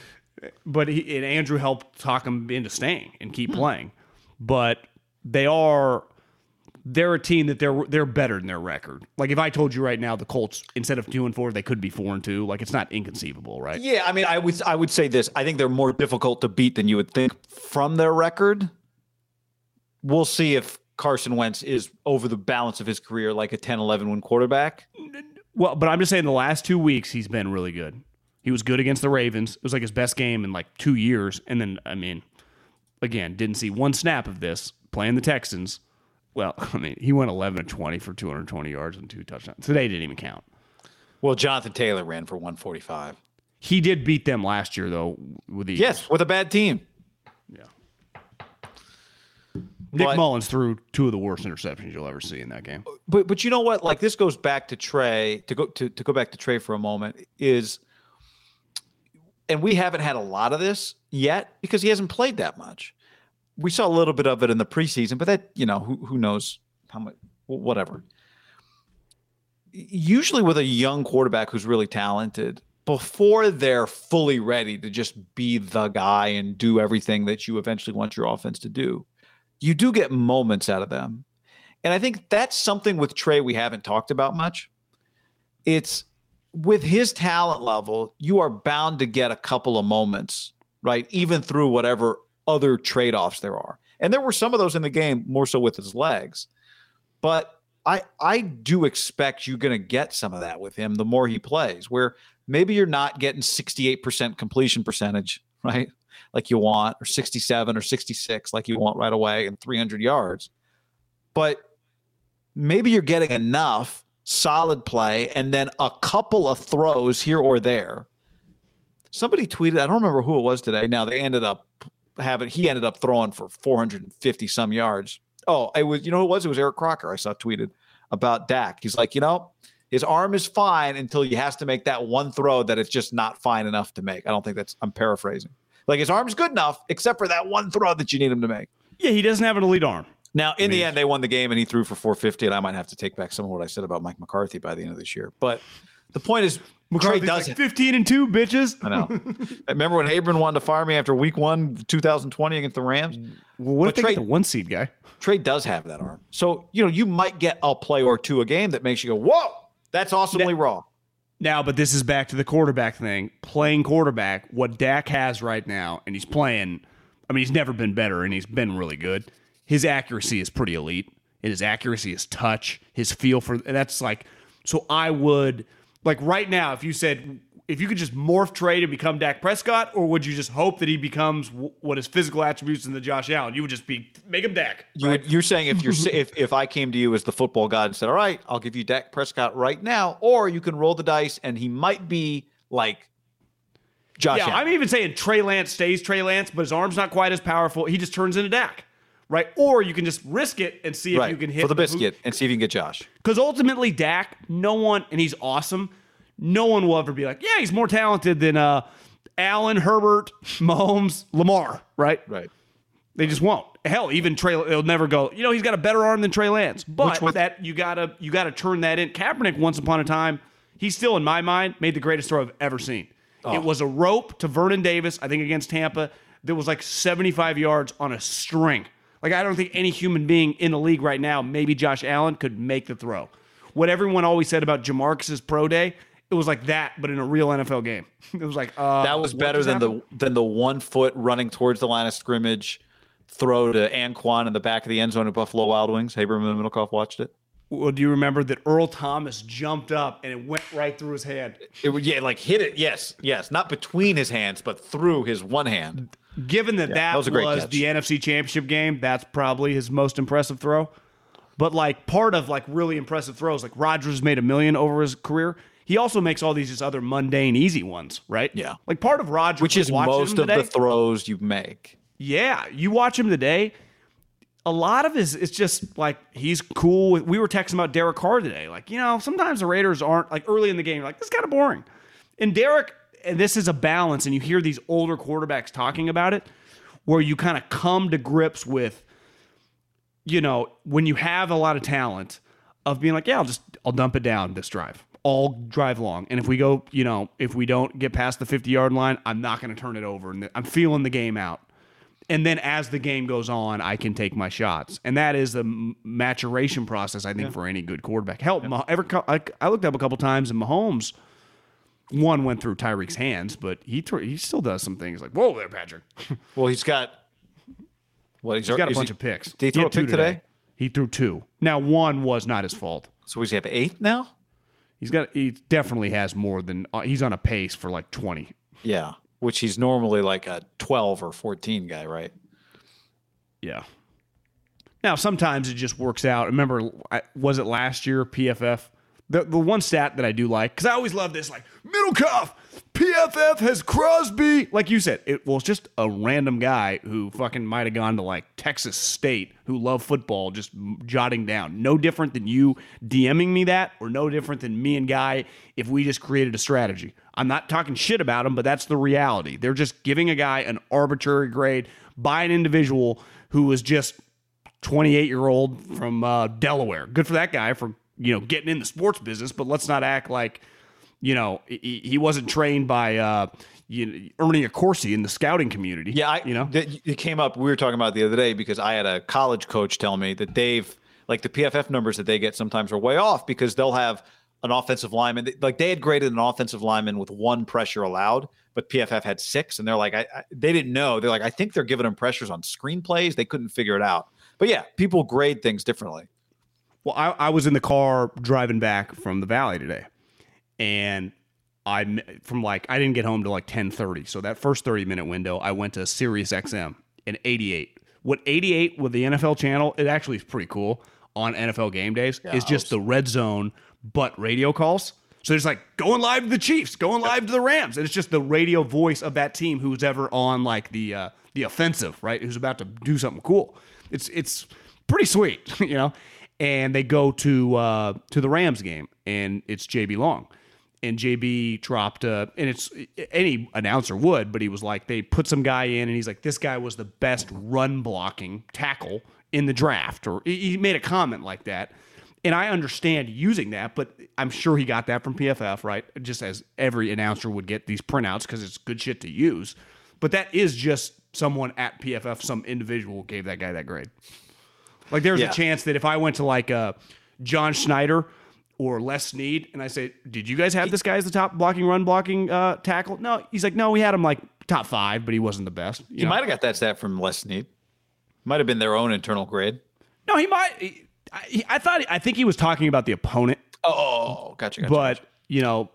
Speaker 2: but he and Andrew helped talk him into staying and keep hmm. playing. But they are they're a team that they're they're better than their record. Like if I told you right now the Colts instead of two and four they could be four and two, like it's not inconceivable, right?
Speaker 1: Yeah, I mean, I would I would say this. I think they're more difficult to beat than you would think from their record. We'll see if Carson Wentz is over the balance of his career like a 10-11 win quarterback.
Speaker 2: Well, but I'm just saying the last two weeks he's been really good. He was good against the Ravens. It was like his best game in like two years. And then, I mean, again, didn't see one snap of this playing the Texans. Well, I mean, he went 11 to 20 for 220 yards and two touchdowns. Today didn't even count.
Speaker 1: Well, Jonathan Taylor ran for 145.
Speaker 2: He did beat them last year though with the
Speaker 1: Yes, with a bad team.
Speaker 2: Yeah. Nick
Speaker 1: But-
Speaker 2: Mullins threw two of the worst interceptions you'll ever see in that game.
Speaker 1: But but you know what? Like this goes back to Trey to go to, to go back to Trey for a moment is and we haven't had a lot of this yet because he hasn't played that much. We saw a little bit of it in the preseason, but that, you know, who who knows how much whatever. Usually with a young quarterback who's really talented, before they're fully ready to just be the guy and do everything that you eventually want your offense to do, you do get moments out of them. And I think that's something with Trey we haven't talked about much. It's with his talent level, you are bound to get a couple of moments, right? Even through whatever other trade offs there are. And there were some of those in the game, more so with his legs. But I I do expect you're going to get some of that with him the more he plays, where maybe you're not getting 68% completion percentage, right? Like you want, or 67 or 66, like you want right away, and 300 yards. But maybe you're getting enough solid play and then a couple of throws here or there. Somebody tweeted, I don't remember who it was today. Now they ended up having he ended up throwing for 450 some yards. Oh, it was you know who it was? It was Eric Crocker. I saw tweeted about Dak. He's like, you know, his arm is fine until he has to make that one throw that it's just not fine enough to make. I don't think that's I'm paraphrasing. Like his arm's good enough, except for that one throw that you need him to make.
Speaker 2: Yeah, he doesn't have an elite arm.
Speaker 1: Now, in the
Speaker 2: mean-
Speaker 1: end, they won the game and he threw for 450, and I might have to take back some of what I said about Mike McCarthy by the end of this year. But the point is, Trey
Speaker 2: McCarthy's
Speaker 1: does
Speaker 2: like 15 and 2, bitches.
Speaker 1: I know. Remember when Abram wanted to fire me after week one, 2020 against the Rams?
Speaker 2: Well, what
Speaker 1: But
Speaker 2: if they
Speaker 1: Trey-
Speaker 2: get the one seed guy?
Speaker 1: Trey does have that arm. So, you know, you might get a play or two a game that makes you go, whoa, that's awesomely raw.
Speaker 2: Now, but this is back to the quarterback thing. Playing quarterback, what Dak has right now, and he's playing. I mean, he's never been better, and he's been really good. His accuracy is pretty elite. And his accuracy, his touch, his feel for that's like. So I would like right now, if you said if you could just morph Trey and become Dak Prescott, or would you just hope that he becomes w- what his physical attributes in the Josh Allen? You would just be make him Dak.
Speaker 1: You would, you're saying if you're if if I came to you as the football god and said, "All right, I'll give you Dak Prescott right now," or you can roll the dice and he might be like Josh
Speaker 2: yeah,
Speaker 1: Allen.
Speaker 2: I'm even saying Trey Lance stays Trey Lance, but his arm's not quite as powerful. He just turns into Dak, right? Or you can just risk it and see if
Speaker 1: right
Speaker 2: you can hit
Speaker 1: for the biscuit and see if you can get Josh.
Speaker 2: Because ultimately, Dak, no one, and he's awesome. No one will ever be like, yeah, he's more talented than uh, Allen, Herbert, Mahomes, Lamar, right?
Speaker 1: Right.
Speaker 2: They just won't. Hell, even Trey, they'll never go. You know, he's got a better arm than Trey Lance, but
Speaker 1: Which
Speaker 2: that you gotta you gotta turn that in. Kaepernick, once upon a time, he's still in my mind made the greatest throw I've ever seen.
Speaker 1: Oh.
Speaker 2: It was a rope to Vernon Davis, I think against Tampa, that was like 75 yards on a string. Like I don't think any human being in the league right now, maybe Josh Allen, could make the throw. What everyone always said about Jamarcus's pro day, it was like that, but in a real NFL game. It was like uh,
Speaker 1: That was better than
Speaker 2: happened?
Speaker 1: the than the one foot running towards the line of scrimmage throw to Anquan in the back of the end zone at Buffalo Wild Wings. Haberman and Middlekauff watched it.
Speaker 2: Well, do you remember that Earl Thomas jumped up and it went right through his hand?
Speaker 1: It would yeah, like hit it. Yes, yes, not between his hands, but through his one hand.
Speaker 2: Given that that,
Speaker 1: that was
Speaker 2: was,
Speaker 1: a great catch.
Speaker 2: the NFC Championship game, that's probably his most impressive throw. But like part of like really impressive throws, like Rodgers made a million over his career. He also makes all these just other mundane, easy ones, right?
Speaker 1: Yeah.
Speaker 2: Like part of Rodgers,
Speaker 1: Which is most of
Speaker 2: today-
Speaker 1: the throws you make.
Speaker 2: Yeah, you watch him today. A lot of his, it's just like he's cool. With, we were texting about Derek Carr today. Like, you know, sometimes the Raiders aren't like early in the game. You're like, this is kind of boring. And Derek, and this is a balance. And you hear these older quarterbacks talking about it, where you kind of come to grips with, you know, when you have a lot of talent, of being like, yeah, I'll just I'll dump it down this drive. All drive long. And if we go, you know, if we don't get past the 50 yard line, I'm not going to turn it over. And I'm feeling the game out. And then as the game goes on, I can take my shots. And that is the maturation process, I think, for any good quarterback. Help, ever, I, I looked up a couple times, and Mahomes, one went through Tyreek's hands, but he thro- he still does some things like, whoa there, Patrick.
Speaker 1: Well, he's got what he's,
Speaker 2: He's got a bunch
Speaker 1: he-
Speaker 2: of picks.
Speaker 1: Did he throw
Speaker 2: had
Speaker 1: a pick
Speaker 2: two
Speaker 1: today?
Speaker 2: He threw two. Now, one was not his fault.
Speaker 1: So he's have eight now.
Speaker 2: He's got. He definitely has more than. Uh, he's on a pace for like twenty.
Speaker 1: Yeah, which he's normally like a twelve or fourteen guy, right?
Speaker 2: Yeah. Now sometimes it just works out. Remember, I- was it last year PFF? The the one stat that I do like because I always love this like middle cuff. PFF has Crosby, like you said. It was just a random guy who fucking might have gone to like Texas State who loved football, just jotting down. No different than you DMing me that, or no different than me and Guy if we just created a strategy. I'm not talking shit about him, but that's the reality. They're just giving a guy an arbitrary grade by an individual who was just 28 year old from uh, Delaware. Good for that guy for you know getting in the sports business, but let's not act like you know he, he wasn't trained by uh, you know, Ernie Accorsi in the scouting community.
Speaker 1: Yeah, I,
Speaker 2: you know
Speaker 1: th- it came up. We were talking about the other day because I had a college coach tell me that they've like the PFF numbers that they get sometimes are way off because they'll have an offensive lineman. Like they had graded an offensive lineman with one pressure allowed, but PFF had six, and they're like, I, I, they didn't know. They're like, I think they're giving them pressures on screenplays. They couldn't figure it out. But yeah, people grade things differently.
Speaker 2: Well, I, I was in the car driving back from the valley today, and I from like I didn't get home to like ten thirty. So that first thirty minute window, I went to Sirius XM in eighty eight. What eighty eight with the NFL channel? It actually is pretty cool on NFL game days. is just the red zone, but radio calls. So there's like going live to the Chiefs, going live to the Rams, and it's just the radio voice of that team who's ever on like the uh, the offensive, right? Who's about to do something cool. It's it's pretty sweet, you know. And they go to uh, to the Rams game, and it's JB Long, and JB dropped, uh, and it's any announcer would, but he was like, they put some guy in, and he's like, this guy was the best run blocking tackle in the draft, or he he made a comment like that. And I understand using that, but I'm sure he got that from PFF, right? Just as every announcer would get these printouts because it's good shit to use. But that is just someone at PFF, some individual gave that guy that grade. Like there's
Speaker 1: Yeah.
Speaker 2: a chance that if I went to like uh, John Schneider or Les Snead and I say, "Did you guys have this guy as the top blocking run blocking uh, tackle?" No, he's like, "No, we had him like top five, but he wasn't the best." You
Speaker 1: You might have got that stat from Les Snead. Might have been their own internal grade.
Speaker 2: No, he might. he- I, I thought. I think he was talking about the opponent.
Speaker 1: Oh, gotcha. gotcha
Speaker 2: but you know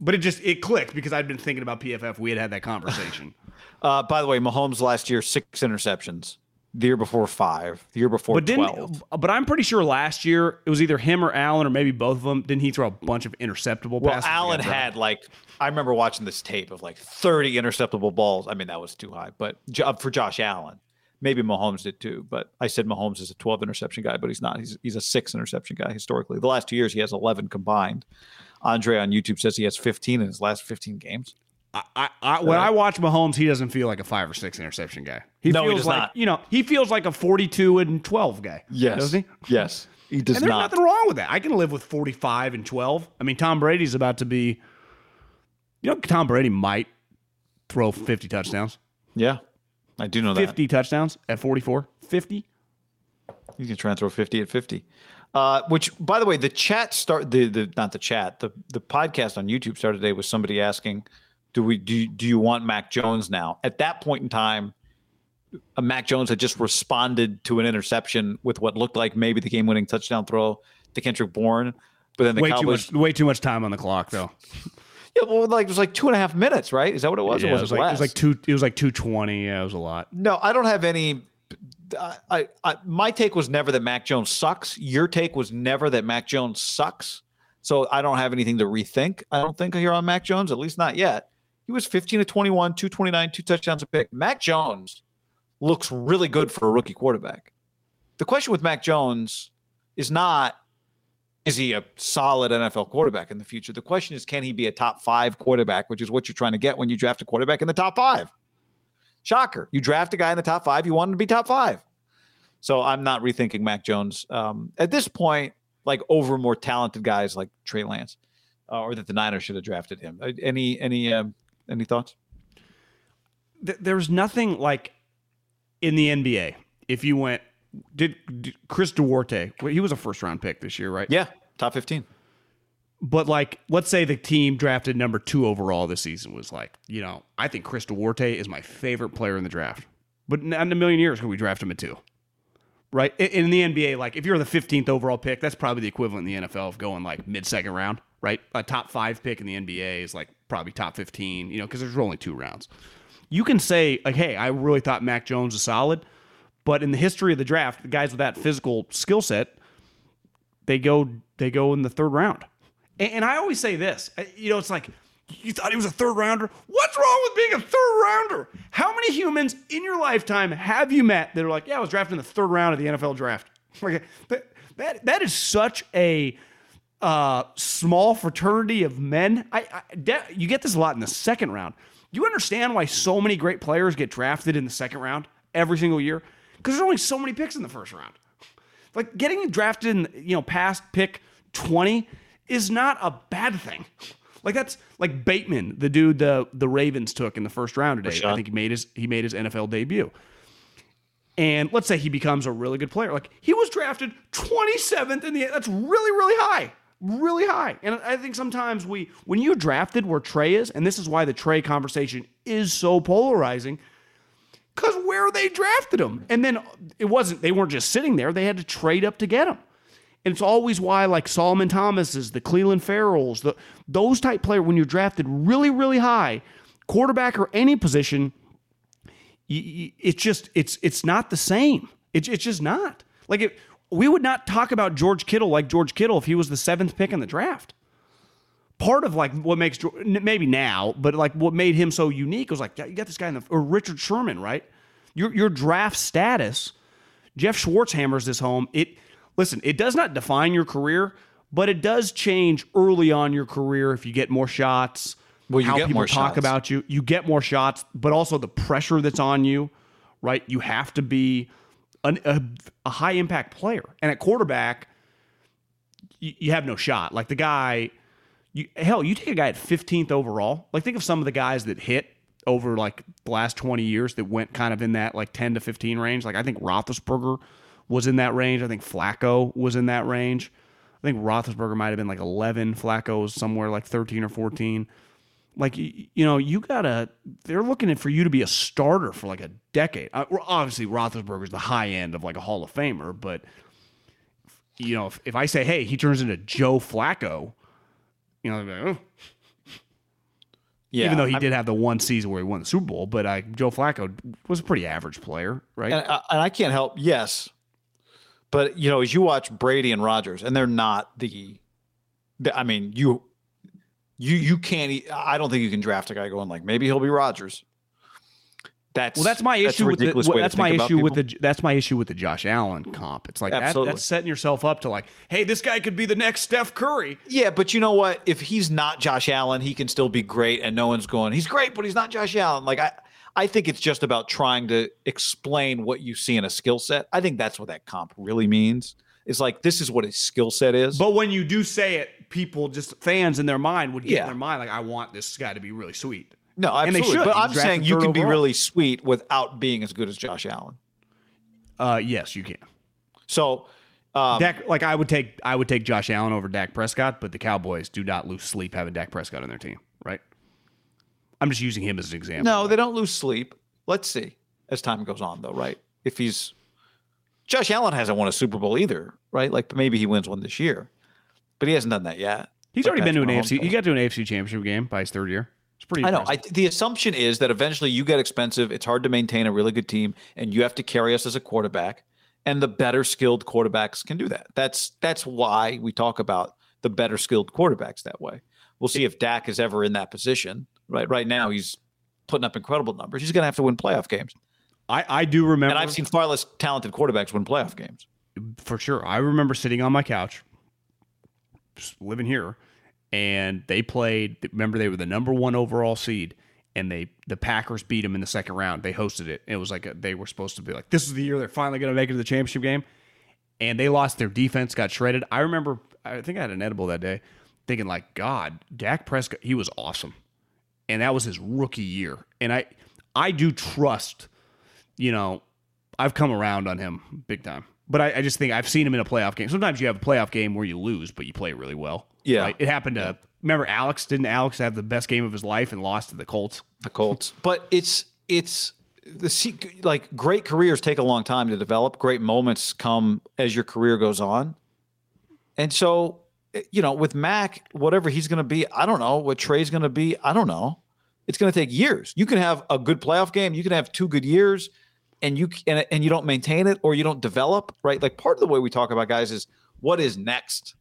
Speaker 2: but it just it clicked because i'd been thinking about pff we had had that conversation
Speaker 1: Uh, by the way, Mahomes last year six interceptions, The year before five. The year before
Speaker 2: But didn't
Speaker 1: 12.
Speaker 2: but I'm pretty sure last year it was either him or Allen or maybe both of them. Didn't he throw a bunch of interceptable
Speaker 1: Well,
Speaker 2: passes?
Speaker 1: Allen had like I remember watching this tape of like 30 interceptable balls. I mean, that was too high, but uh, for Josh Allen, maybe Mahomes did too. But I said Mahomes is a 12 interception guy, but he's not. He's he's a six interception guy historically. The last two years he has 11 combined. Andre on YouTube says he has 15 in his last 15 games.
Speaker 2: I, I, I, when I watch Mahomes, he doesn't feel like a five or six interception guy. He
Speaker 1: No, he
Speaker 2: feels
Speaker 1: does
Speaker 2: like
Speaker 1: not.
Speaker 2: you know he feels like a 42 and 12 guy. Yes, doesn't he?
Speaker 1: Yes, he does
Speaker 2: And there's
Speaker 1: not.
Speaker 2: nothing wrong with that. I can live with 45 and 12. I mean, Tom Brady's about to be. You know, Tom Brady might throw 50 touchdowns.
Speaker 1: Yeah, I do know that.
Speaker 2: 50 touchdowns at 44. 50.
Speaker 1: You can try and throw 50 at 50. Uh, which, by the way, the chat start the the not the chat the the podcast on YouTube started today with somebody asking, "Do we do do you want Mac Jones now?" At that point in time, uh, Mac Jones had just responded to an interception with what looked like maybe the game winning touchdown throw to Kendrick Bourne, but then the
Speaker 2: Way too much. Way too much time on the clock, though.
Speaker 1: yeah, well, like it was like two and a half minutes, right? Is that what it was?
Speaker 2: Yeah, it
Speaker 1: was
Speaker 2: was like it was like two. It was like 220. Yeah, it was a lot.
Speaker 1: No, I don't have any. I, I, I, my take was never that Mac Jones sucks. Your take was never that Mac Jones sucks. So I don't have anything to rethink. I don't think here on Mac Jones, at least not yet. He was 15 to 21, 229, two touchdowns a pick. Mac Jones looks really good for a rookie quarterback. The question with Mac Jones is not is he a solid NFL quarterback in the future? The question is can he be a top 5 quarterback, which is what you're trying to get when you draft a quarterback in the top 5. Shocker. You draft a guy in the top five, you want him to be top five. So I'm not rethinking Mac Jones um, at this point, like over more talented guys like Trey Lance, uh, or that the Niners should have drafted him. Uh, Any any um, any thoughts?
Speaker 2: Th- there's nothing like in the NBA. If you went, did, did Chris Duarte? well, He was a first round pick this year, right?
Speaker 1: Yeah, top 15.
Speaker 2: But like, let's say the team drafted number two overall this season was like, you know, I think Chris Duarte is my favorite player in the draft. But not in a million years could we draft him at two. Right? In- In the NBA, like if you're the 15th overall pick, that's probably the equivalent in the NFL of going like mid second round, right? A top five pick in the NBA is like probably top 15, you know, because there's only two rounds. You can say, like, hey, I really thought Mac Jones was solid. But in the history of the draft, the guys with that physical skill set, they go they go in the third round. And, and I always say this, uh, you know, it's like you thought he was a third rounder. What's wrong with being a third rounder? How many humans in your lifetime have you met that are like, yeah, I was drafted in the third round of the NFL draft? Like that that, that is such a uh, small fraternity of men. I, I de- you get this a lot in the second round. You understand why so many great players get drafted in the second round every single year? Because there's only so many picks in the first round. Like getting drafted in, you know, past pick 20 is not a bad thing. Like that's like Bateman, the dude the the Ravens took in the first round today. I think he made his he made his NFL debut. And let's say he becomes a really good player. Like he was drafted 27th in the that's really really high. Really high. And I think sometimes we when you drafted where Trey is, and this is why the Trey conversation is so polarizing, because where they drafted him. And then it wasn't, they weren't just sitting there, they had to trade up to get him. And it's always why, like Solomon Thomas's, the Clelin Ferrells, the those type player, when you're drafted really, really high, quarterback or any position, it's just it's it's not the same. It's it's just not. Like it, we would not talk about George Kittle like George Kittle if he was the seventh pick in the draft. Part of like what makes maybe now, but like what made him so unique was like you got this guy in the or Richard Sherman, right? Your your draft status. Jeff Schwartz hammers this home. It listen, it does not define your career, but it does change early on your career if you get more shots.
Speaker 1: Well, you
Speaker 2: how
Speaker 1: get
Speaker 2: people
Speaker 1: more
Speaker 2: talk
Speaker 1: shots.
Speaker 2: about you. You get more shots, but also the pressure that's on you, right? You have to be an, a, a high impact player. And at quarterback, you, you have no shot. Like the guy, you, hell, you take a guy at 15th overall. Like think of some of the guys that hit over like the last 20 years that went kind of in that like 10 to 15 range. Like I think Roethlisberger was in that range. I think Flacco was in that range. I think Roethlisberger might have been like 11. Flacco was somewhere like 13 or 14 like you know you gotta they're looking for you to be a starter for like a decade uh, obviously roethlisberger's the high end of like a hall of famer but you know if, if i say hey he turns into joe flacco you know like, oh.
Speaker 1: Yeah,
Speaker 2: Even though he
Speaker 1: I'm-
Speaker 2: did have the one season where he won the Super Bowl, but uh, Joe Flacco was a pretty average player, right?
Speaker 1: and, I- and I can't help. Yes, but you know, as you watch Brady and Rodgers, and they're not the I mean, you, you, you can't. I don't think you can draft a guy going like maybe he'll be Rodgers. That's
Speaker 2: well, that's my
Speaker 1: that's
Speaker 2: issue with the,
Speaker 1: to
Speaker 2: that's my issue with the that's my issue with the Josh Allen comp. It's like that,
Speaker 1: Absolutely.
Speaker 2: that's setting yourself up to like, hey, this guy could be the next Steph Curry.
Speaker 1: Yeah, but you know what? If he's not Josh Allen, he can still be great, and no one's going. He's great, but he's not Josh Allen. Like I, I think it's just about trying to explain what you see in a skill set. I think that's what that comp really means. It's like this is what his skill set is.
Speaker 2: But when you do say it, people just fans in their mind would get
Speaker 1: Yeah.
Speaker 2: in their mind like, I want this guy to be really sweet.
Speaker 1: no,
Speaker 2: and they
Speaker 1: absolutely.
Speaker 2: should.
Speaker 1: But I'm saying you can be really sweet without being as good as Josh Allen.
Speaker 2: Uh, yes, you can.
Speaker 1: So, um,
Speaker 2: Dak, like I would take I would take Josh Allen over Dak Prescott, but the Cowboys do not lose sleep having Dak Prescott on their team, right? I'm just using him as an example.
Speaker 1: no, they don't lose sleep. Let's see as time goes on, though, right? If he's Josh Allen hasn't won a Super Bowl either, right? Like maybe he wins one this year, but he hasn't done that yet.
Speaker 2: He's
Speaker 1: Like
Speaker 2: already been to an
Speaker 1: Patrick
Speaker 2: AFC. He got to an AFC Championship game by his third year. It's pretty.
Speaker 1: I know. I, the assumption is that eventually you get expensive. It's hard to maintain a really good team, and you have to carry us as a quarterback. And the better skilled quarterbacks can do that. That's that's why we talk about the better skilled quarterbacks that way. We'll see if Dak is ever in that position. Right. Right now, he's putting up incredible numbers. He's going to have to win playoff games.
Speaker 2: I, I do remember.
Speaker 1: And I've seen far less talented quarterbacks win playoff games.
Speaker 2: for sure. I remember sitting on my couch, living here, and they played. Remember, they were the number one overall seed, and they the Packers beat them in the second round. They hosted it. It was like a, they were supposed to be like, this is the year they're finally going to make it to the championship game, and they lost. Their defense got shredded. I remember. I think I had an edible that day, thinking like, God, Dak Prescott, he was awesome, and that was his rookie year. And I, I do trust you know, I've come around on him big time. But I, I just think I've seen him in a playoff game. Sometimes you have a playoff game where you lose, but you play really well.
Speaker 1: Yeah.
Speaker 2: Right? It happened to remember Alex, didn't Alex have the best game of his life and lost to the Colts?
Speaker 1: the Colts. But it's it's the like great careers take a long time to develop. Great moments come as your career goes on, and so eh, you know with Mac, whatever he's going to be, I don't know. What Trey's going to be, I don't know. It's going to take years. You can have a good playoff game. You can have two good years, and you and, and you don't maintain it or you don't develop right. Like part of the way we talk about guys is what is next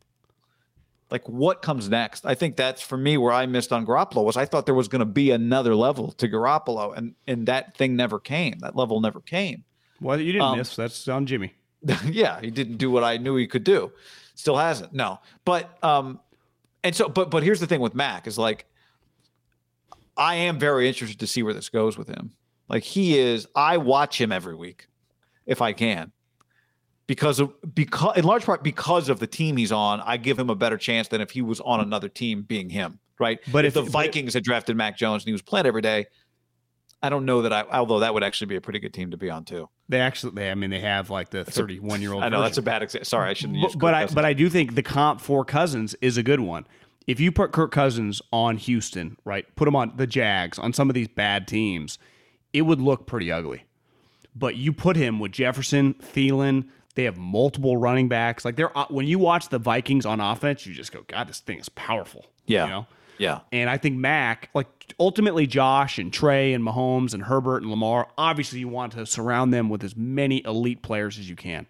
Speaker 1: like what comes next? I think that's for me where I missed on Garoppolo was I thought there was going to be another level to Garoppolo, and and that thing never came. That level never came.
Speaker 2: Well, you didn't
Speaker 1: Um,
Speaker 2: miss. That's on Jimmy.
Speaker 1: yeah, he didn't do what I knew he could do. Still hasn't. No, but um, and so but but here's the thing with Mac is like, I am very interested to see where this goes with him. Like he is, I watch him every week, if I can, because of because in large part because of the team he's on. I give him a better chance than if he was on another team, being him. Right.
Speaker 2: But
Speaker 1: if,
Speaker 2: if-
Speaker 1: the Vikings had drafted Mac Jones and he was playing every day, I don't know that I. Although that would actually be a pretty good team to be on too.
Speaker 2: They actually, they, I mean, they have like the 31 year old.
Speaker 1: I know that's a bad example. Sorry, I shouldn't. use
Speaker 2: but, but I but I do think the comp for Cousins is a good one. If you put Kirk Cousins on Houston, right, put him on the Jags, on some of these bad teams, it would look pretty ugly. But you put him with Jefferson, Thielen, they have multiple running backs. Like they're uh, when you watch the Vikings on offense, you just go, God, this thing is powerful.
Speaker 1: Yeah.
Speaker 2: you know.
Speaker 1: yeah.
Speaker 2: And I think Mac, like ultimately Josh and Trey and Mahomes and Herbert and Lamar, obviously you want to surround them with as many elite players as you can.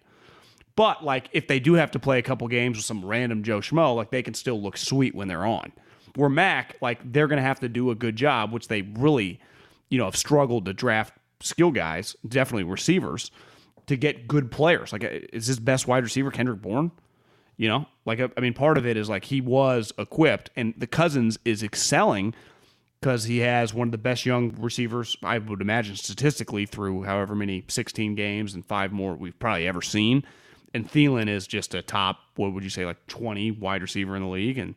Speaker 2: But like if they do have to play a couple games with some random Joe Schmo, like they can still look sweet when they're on. Where Mac, like they're gonna have to do a good job, which they really, you know, have struggled to draft skill guys, definitely receivers, to get good players. Like is his best wide receiver Kendrick Bourne? You know, like I mean, part of it is like he was equipped, and the Cousins is excelling because he has one of the best young receivers I would imagine statistically through however many 16 games and five more we've probably ever seen. And Thielen is just a top, what would you say, like 20 wide receiver in the league, and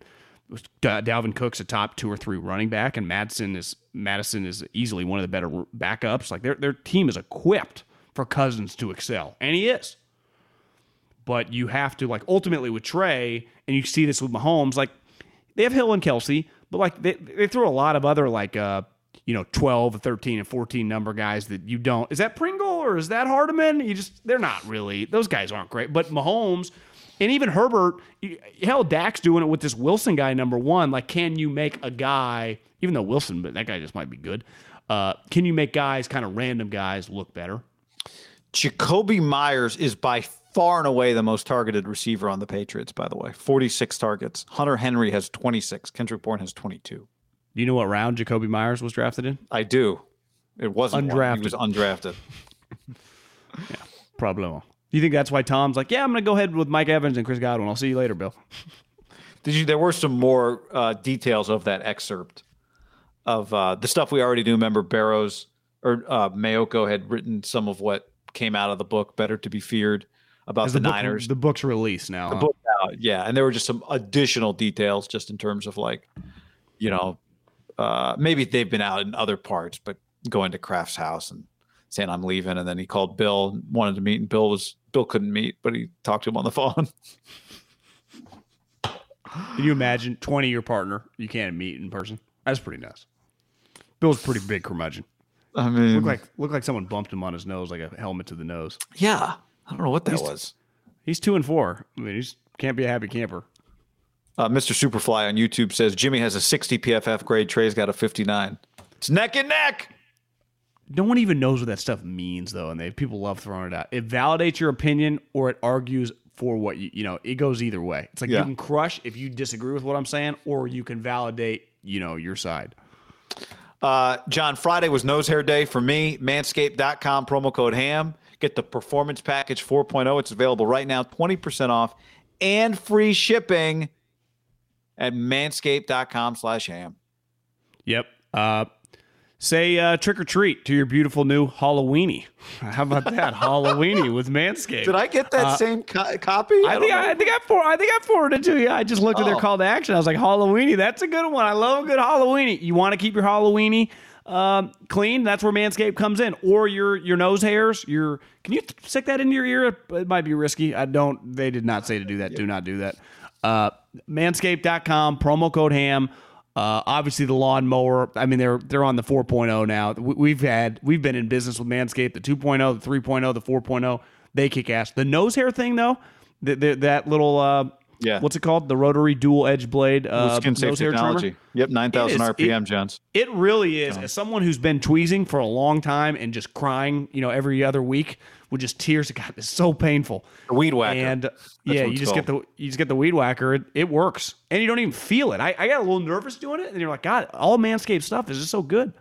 Speaker 2: Dalvin Cook's a top two or three running back, and Mattison is Mattison is easily one of the better backups. Like their their team is equipped for Cousins to excel, and he is but you have to like ultimately with Trey, and you see this with Mahomes, like they have Hill and Kelce, but like they they throw a lot of other like uh you know 12, 13, and 14 number guys that you don't. Is that Pringle or is that Hardman? You just they're not really those guys aren't great. But Mahomes, And even Herbert, hell, Dak's doing it with this Wilson guy, number one. Like, can you make a guy, even though Wilson, but that guy just might be good, uh, can you make guys, kind of random guys, look better?
Speaker 1: Jakobi Meyers is by far and away the most targeted receiver on the Patriots, by the way. 46 targets. Hunter Henry has 26. Kendrick Bourne has 22. Do
Speaker 2: you know what round Jakobi Meyers was drafted in?
Speaker 1: I do. It wasn't undrafted. One. He was undrafted.
Speaker 2: yeah, problemo. Do you think that's why Tom's like, yeah, I'm going to go ahead with Mike Evans and Chris Godwin. I'll see you later, Bill.
Speaker 1: Did you? There were some more uh, details of that excerpt of uh, the stuff we already knew. Remember, Barrows or uh, Maiocco had written some of what came out of the book, Better to Be Feared, about the,
Speaker 2: the
Speaker 1: book, Niners.
Speaker 2: The book's released now.
Speaker 1: The huh? book out, yeah, and there were just some additional details, just in terms of like, you know, uh, maybe they've been out in other parts, but going to Kraft's house and saying I'm leaving, and then he called Bill, wanted to meet, and Bill was Bill couldn't meet, but he talked to him on the phone.
Speaker 2: Can you imagine 20 year partner you can't meet in person? That's pretty nice. Bill's pretty big curmudgeon.
Speaker 1: I mean,
Speaker 2: look like look like someone bumped him on his nose, like a helmet to the nose.
Speaker 1: Yeah, I don't know what that
Speaker 2: he's,
Speaker 1: was.
Speaker 2: He's two and four. I mean, he's can't be a happy camper.
Speaker 1: Uh, Mr. Superfly on YouTube says Jimmy has a 60 PFF grade. Trey's got a 59. It's neck and neck
Speaker 2: no one even knows what that stuff means though and they people love throwing it out. It validates your opinion or it argues for what you you know it goes either way. It's like yeah. you can crush if you disagree with what i'm saying or you can validate you know your side.
Speaker 1: Uh, john friday was nose hair day for me. Manscaped.com promo code ham. Get the performance package 4.0 it's available right now 20% off and free shipping at manscaped.com slash ham.
Speaker 2: Yep. Uh, Say uh, trick or treat to your beautiful new Halloweeny. How about that Halloweeny with Manscaped?
Speaker 1: Did I get that uh, same co- copy?
Speaker 2: I, I think I, I, think I for I think I forwarded to you. I just looked oh. at their oh. call to action. I was like Halloweeny. That's a good one. I love a good Halloweeny. You want to keep your Halloweeny um, clean? That's where Manscaped comes in. Or your your nose hairs. Your can you stick that into your ear? It might be risky. I don't. They did not say to do that. Do not do that. Uh, manscaped.com promo code ham uh, obviously, the lawnmower. I mean, they're they're on the 4.0 now. We've had we've been in business with Manscaped, the 2.0, the 3.0, the 4.0. They kick ass. The nose hair thing, though, the, the, that little uh,
Speaker 1: yeah,
Speaker 2: what's it called? The rotary dual edge blade uh,
Speaker 1: skin safe technology. Yep, nine thousand RPM, Jones.
Speaker 2: It really is. As someone who's been tweezing for a long time and just crying, you know, every other week with just tears. God, it's so painful.
Speaker 1: A weed whacker.
Speaker 2: And That's yeah, you just called. get the you just get the weed whacker. It, it works, and you don't even feel it. I, I got a little nervous doing it, and you're like, God, all Manscaped stuff is just so good.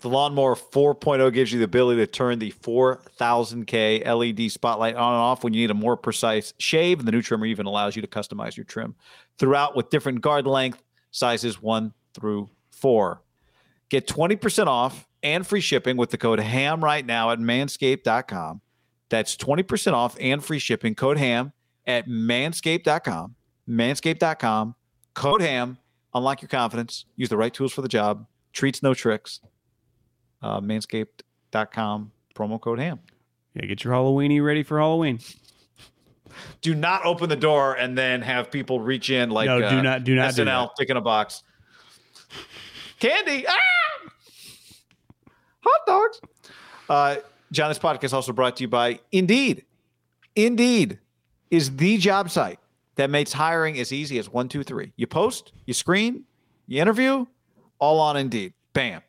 Speaker 1: The Lawnmower 4.0 gives you the ability to turn the 4000K LED spotlight on and off when you need a more precise shave. And the new trimmer even allows you to customize your trim throughout with different guard length sizes one through four. Get 20% off and free shipping with the code HAM right now at manscaped.com. That's 20% off and free shipping. Code HAM at manscaped.com. Manscaped.com. Code HAM. Unlock your confidence. Use the right tools for the job. Treats, no tricks. Uh, manscaped.com. Promo code HAM.
Speaker 2: Yeah, get your Halloweeny ready for Halloween.
Speaker 1: Do not open the door and then have people reach in like
Speaker 2: no, do uh, not do not
Speaker 1: SNL do in a box. Candy, ah! hot dogs. Uh, John, this podcast also brought to you by Indeed. Indeed is the job site that makes hiring as easy as one, two, three. You post, you screen, you interview, all on Indeed. Bam.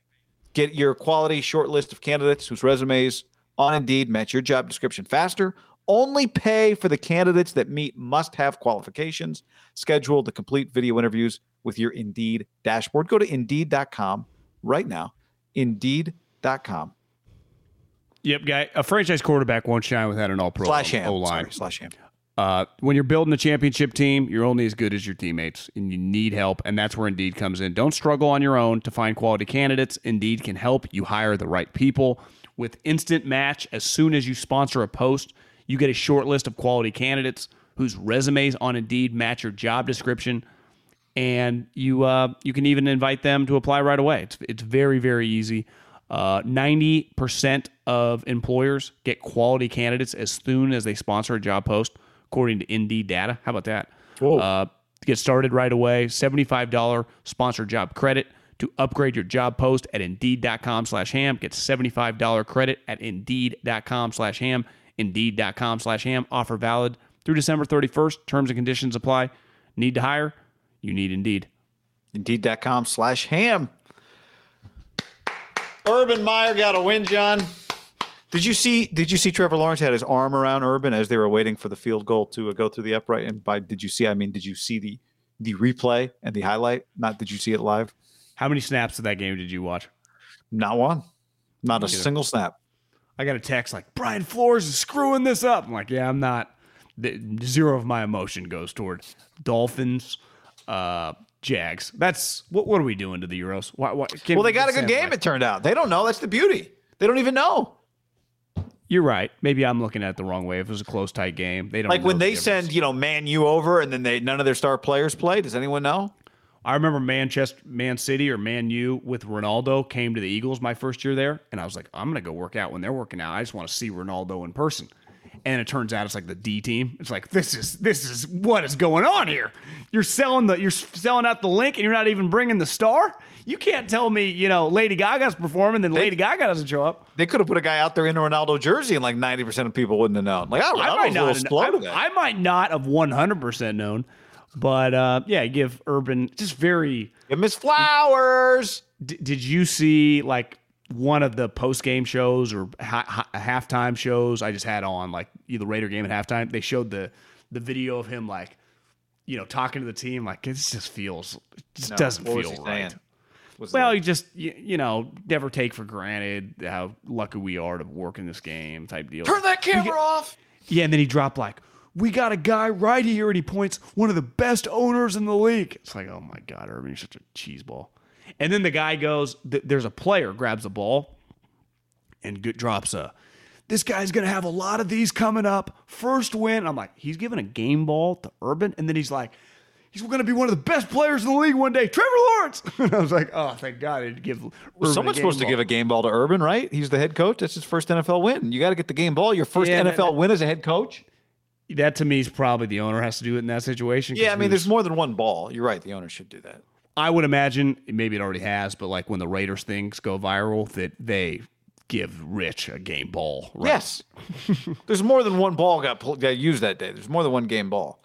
Speaker 1: Get your quality short list of candidates whose resumes on Indeed match your job description faster. Only pay for the candidates that meet must have qualifications. Schedule the complete video interviews with your Indeed dashboard. Go to Indeed.com right now. Indeed.com.
Speaker 2: Yep, guy. A franchise quarterback won't shine without an all pro
Speaker 1: slash.
Speaker 2: O-line.
Speaker 1: Sorry, slash ham.
Speaker 2: Uh, when you're building a championship team, you're only as good as your teammates, and you need help, and that's where Indeed comes in. Don't struggle on your own to find quality candidates. Indeed can help you hire the right people with instant match. As soon as you sponsor a post, you get a short list of quality candidates whose resumes on Indeed match your job description, and you uh, you can even invite them to apply right away. It's it's very very easy. Uh, 90% of employers get quality candidates as soon as they sponsor a job post, according to Indeed data. How about that? Uh, get started right away. $75 sponsored job credit to upgrade your job post at Indeed.com slash ham. Get $75 credit at Indeed.com slash ham. Indeed.com slash ham. Offer valid through December 31st. Terms and conditions apply. Need to hire? You need Indeed.
Speaker 1: Indeed.com slash ham. Urban Meyer got a win, John. Did you see? Did you see Trevor Lawrence had his arm around Urban as they were waiting for the field goal to uh, go through the upright? And by did you see? I mean, did you see the the replay and the highlight? Not did you see it live?
Speaker 2: How many snaps of that game did you watch?
Speaker 1: Not one. Not a single snap.
Speaker 2: I got a text like Brian Flores is screwing this up. I'm like, yeah, I'm not. The, zero of my emotion goes toward Dolphins, uh, Jags. That's what. What are we doing to the Euros? Why, why,
Speaker 1: well, they got a good game. It turned out. They don't know. That's the beauty. They don't even know.
Speaker 2: You're right. Maybe I'm looking at it the wrong way. If it was a close, tight game, they don't
Speaker 1: like when they send you know Man U over and then they none of their star players play. Does anyone know?
Speaker 2: I remember Manchester, Man City, or Man U with Ronaldo came to the Eagles my first year there, and I was like, I'm gonna go work out when they're working out. I just want to see Ronaldo in person. And it turns out it's like the D team. It's like this is this is what is going on here. You're selling the you're selling out the link, and you're not even bringing the star. You can't tell me you know Lady Gaga's performing, then they, Lady Gaga doesn't show up.
Speaker 1: They could have put a guy out there in a Ronaldo jersey, and like 90 percent of people wouldn't have known. Like oh, I might not.
Speaker 2: I, I might not have 100 percent known. But uh, yeah, give Urban just very.
Speaker 1: Give Miss Flowers.
Speaker 2: D- did you see like one of the post game shows or ha- ha- halftime shows I just had on like the Raider game at halftime? They showed the the video of him like you know talking to the team. Like it just feels it just no, doesn't feel right. Well, you just you, you, know never take for granted how lucky we are to work in this game type deal.
Speaker 1: Turn that camera get, off.
Speaker 2: Yeah, and then he dropped like we got a guy right here, and he points one of the best owners in the league. It's like, oh my God, Urban, you're such a cheeseball. And then the guy goes, th- there's a player grabs the ball and g- drops a, this guy's going to have a lot of these coming up. First win. I'm like, he's giving a game ball to Urban. And then he's like, he's going to be one of the best players in the league one day. Trevor Lawrence. and I was like, oh, thank God he give.
Speaker 1: Well, someone's supposed ball. to give a game ball to Urban, right? He's the head coach. That's his first NFL win. You got to get the game ball. Your first yeah, NFL that, win as a head coach
Speaker 2: that to me is probably the owner has to do it in that situation.
Speaker 1: Yeah, I mean, there's more than one ball. You're right. The owner should do that.
Speaker 2: I would imagine maybe it already has, but like when the Raiders things go viral, that they give Rich a game ball. Right?
Speaker 1: Yes, there's more than one ball got got used that day. There's more than one game ball.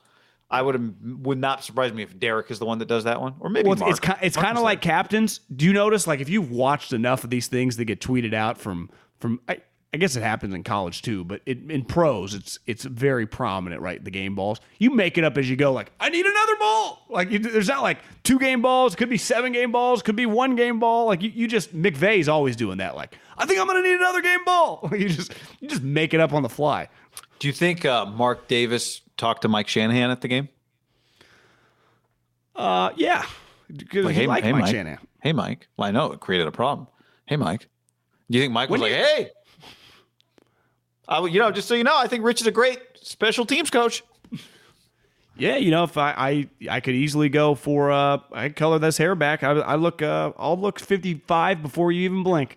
Speaker 1: I would would not surprise me if Derek is the one that does that one, or maybe well,
Speaker 2: it's it's, it's kind of like captains. Do you notice like if you've watched enough of these things that get tweeted out from from I, I guess it happens in college too, but it, in pros, it's it's very prominent, right? The game balls. You make it up as you go. Like, I need another ball. Like, you, there's not like two game balls. Could be seven game balls. Could be one game ball. Like, you, you just McVay's always doing that. Like, I think I'm gonna need another game ball. you just you just make it up on the fly.
Speaker 1: Do you think uh, Mark Davis talked to Mike Shanahan at the game?
Speaker 2: Uh, yeah. Like, hey, hey, Mike, Mike Shanahan.
Speaker 1: Hey, Mike. Well, I know it created a problem. Hey, Mike. Do you think Mike was when like, you, hey, I, you know, just so you know, I think Rich is a great special teams coach.
Speaker 2: Yeah, you know, if I I, I could easily go for uh, I color this hair back. I, I look uh, I'll look fifty five before you even blink.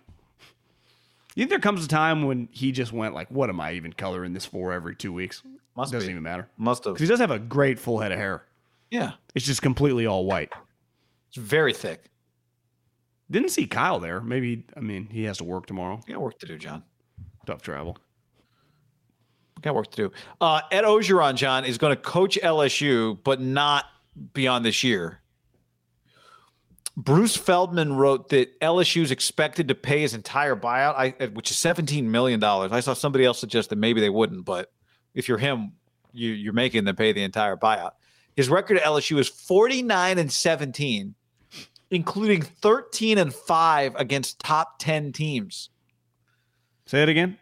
Speaker 2: You think there comes a time when he just went like, "What am I even coloring this for every two weeks?" Must doesn't be. even matter.
Speaker 1: Must have.
Speaker 2: Because he does have a great full head of hair.
Speaker 1: Yeah,
Speaker 2: it's just completely all white.
Speaker 1: It's very thick.
Speaker 2: Didn't see Kyle there. Maybe I mean he has to work tomorrow.
Speaker 1: Yeah, work to do, John.
Speaker 2: Tough travel
Speaker 1: got work to do. Uh, Ed Orgeron, John, is going to coach LSU, but not beyond this year. Bruce Feldman wrote that LSU is expected to pay his entire buyout, I, which is $17 million. I saw somebody else suggest that maybe they wouldn't, but if you're him, you, you're making them pay the entire buyout. His record at LSU is 49 and 17, including 13 and 5 against top 10 teams.
Speaker 2: Say it again.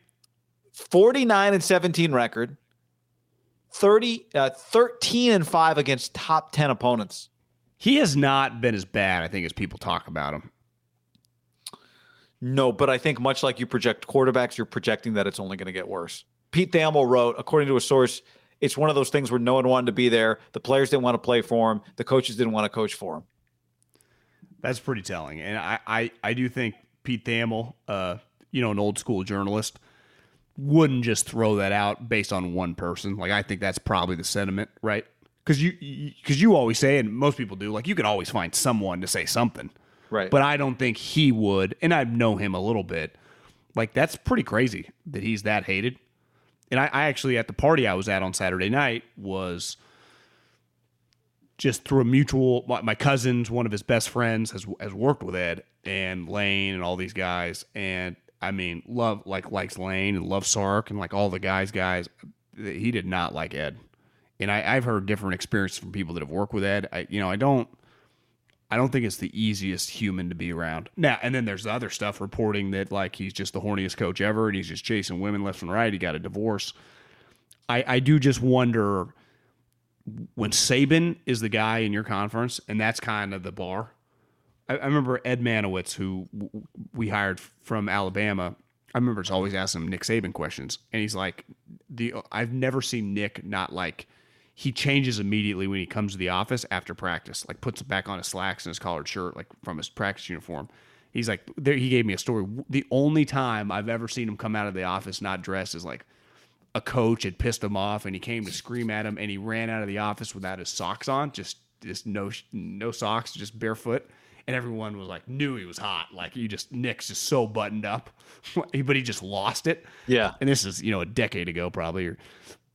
Speaker 1: 49 and 17 record, 30, uh, 13 and 5 against top 10 opponents.
Speaker 2: He has not been as bad, I think, as people talk about him.
Speaker 1: No, but I think much like you project quarterbacks, you're projecting that it's only going to get worse. Pete Thamel wrote, according to a source, it's one of those things where no one wanted to be there. The players didn't want to play for him. The coaches didn't want to coach for him.
Speaker 2: That's pretty telling. And I, I, I do think Pete Thamel, uh, you know, an old school journalist, wouldn't just throw that out based on one person. Like I think that's probably the sentiment, right? Because you because you, you always say, and most people do, like you can always find someone to say something,
Speaker 1: right?
Speaker 2: But I don't think he would, and I know him a little bit. Like that's pretty crazy that he's that hated. And I, I actually at the party I was at on Saturday night was just through a mutual my, my cousin's one of his best friends has has worked with Ed and Lane and all these guys. And I mean love like likes Lane and loves Sark and like all the guys guys he did not like Ed. And I, I've heard different experiences from people that have worked with Ed. I you know I don't I don't think it's the easiest human to be around. Now, and then there's the other stuff reporting that like he's just the horniest coach ever and he's just chasing women left and right. He got a divorce. I, I do just wonder when Saban is the guy in your conference and that's kind of the bar. I, I remember Ed Marynowitz, who w- we hired from Alabama. I remember just always asking him Nick Saban questions, and he's like, "the I've never seen Nick not like." He changes immediately when he comes to the office after practice, like puts it back on his slacks and his collared shirt, like from his practice uniform. He's like, there, he gave me a story. The only time I've ever seen him come out of the office not dressed is like a coach had pissed him off and he came to scream at him and he ran out of the office without his socks on, just just no no socks, just barefoot. And everyone was like, knew he was hot. Like he just Nick's just so buttoned up, but he just lost it.
Speaker 1: Yeah.
Speaker 2: And this is you know a decade ago probably, or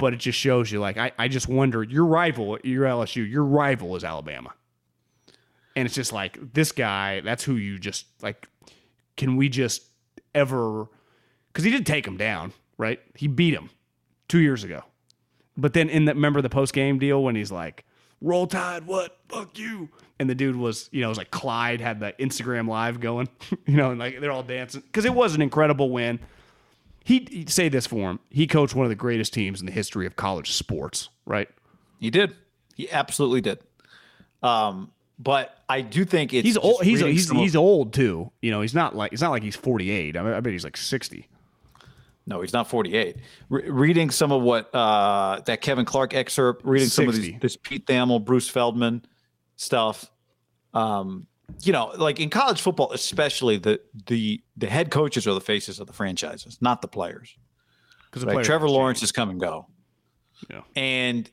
Speaker 2: but it just shows you like I, I just wonder your rival your LSU your rival is Alabama. And it's just like this guy that's who you just like can we just ever because he did take him down right? He beat him two years ago. But then in the remember the post game deal when he's like roll tide what? Fuck you. And the dude was you know it was like Clyde had the Instagram live going you know and like they're all dancing. Because it was an incredible win he say this for him. He coached one of the greatest teams in the history of college sports, right?
Speaker 1: He did. He absolutely did. Um, but I do think it's
Speaker 2: he's old. He's he's,
Speaker 1: of-
Speaker 2: he's old too. You know, he's not like it's not like he's forty eight. I, mean, I bet he's like sixty.
Speaker 1: no, he's not 48. Re- reading some of what uh, that Kevin Clark excerpt, reading some of these, this Pete Thamel, Bruce Feldman stuff. Um, you know, like in college football, especially the the the head coaches are the faces of the franchises, not the players.
Speaker 2: Because
Speaker 1: Right? Trevor Lawrence has come and go.
Speaker 2: Yeah.
Speaker 1: And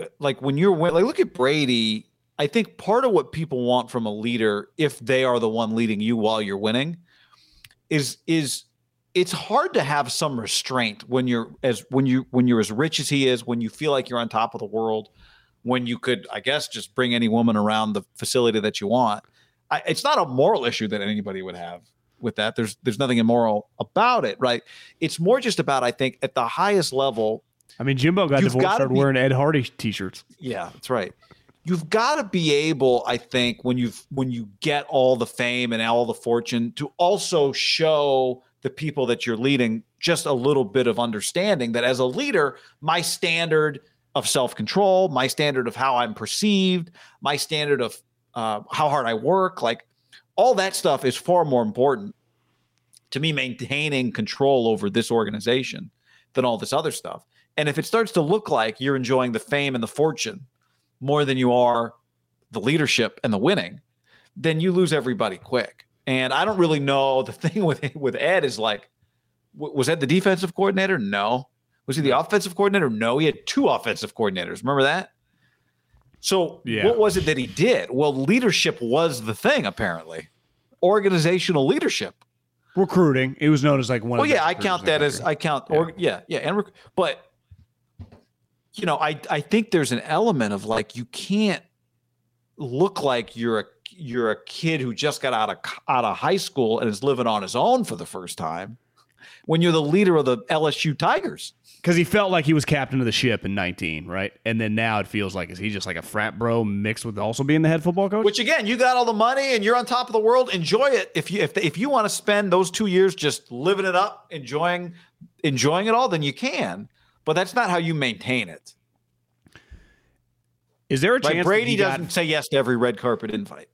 Speaker 1: uh, like when you're win- like look at Brady, I think part of what people want from a leader if they are the one leading you while you're winning is is it's hard to have some restraint when you're as when you when you're as rich as he is, when you feel like you're on top of the world, when you could I guess just bring any woman around the facility that you want. I, it's not a moral issue that anybody would have with that. There's there's nothing immoral about it, right? It's more just about I think at the highest level.
Speaker 2: I mean, Jimbo got divorced, started
Speaker 1: be-
Speaker 2: wearing Ed Hardy t-shirts.
Speaker 1: Yeah, that's right. You've got to be able, I think, when you when you get all the fame and all the fortune, to also show the people that you're leading just a little bit of understanding that as a leader, my standard of self control, my standard of how I'm perceived, my standard of uh, how hard I work, like all that stuff is far more important to me maintaining control over this organization than all this other stuff. And if it starts to look like you're enjoying the fame and the fortune more than you are the leadership and the winning, then you lose everybody quick. And I don't really know. The thing with with Ed is like, was Ed the defensive coordinator? No. Was he the offensive coordinator? No. He had two offensive coordinators. Remember that? So
Speaker 2: Yeah.
Speaker 1: what was it that he did? Well, leadership was the thing, apparently. Organizational leadership.
Speaker 2: Recruiting. It was known as like one.
Speaker 1: Well,
Speaker 2: of the
Speaker 1: yeah, I count that as I count, or yeah, yeah, and rec- but you know, I I think there's an element of like you can't look like you're a you're a kid who just got out of out of high school and is living on his own for the first time when you're the leader of the LSU Tigers.
Speaker 2: because he felt like he was captain of the ship in 19, right? And then now it feels like is he just like a frat bro mixed with also being the head football coach?
Speaker 1: Which again, you got all the money and you're on top of the world. Enjoy it. If you if if you want to spend those two years just living it up, enjoying enjoying it all, then you can. But that's not how you maintain it.
Speaker 2: is there a chance
Speaker 1: Brady doesn't say yes to every red carpet invite.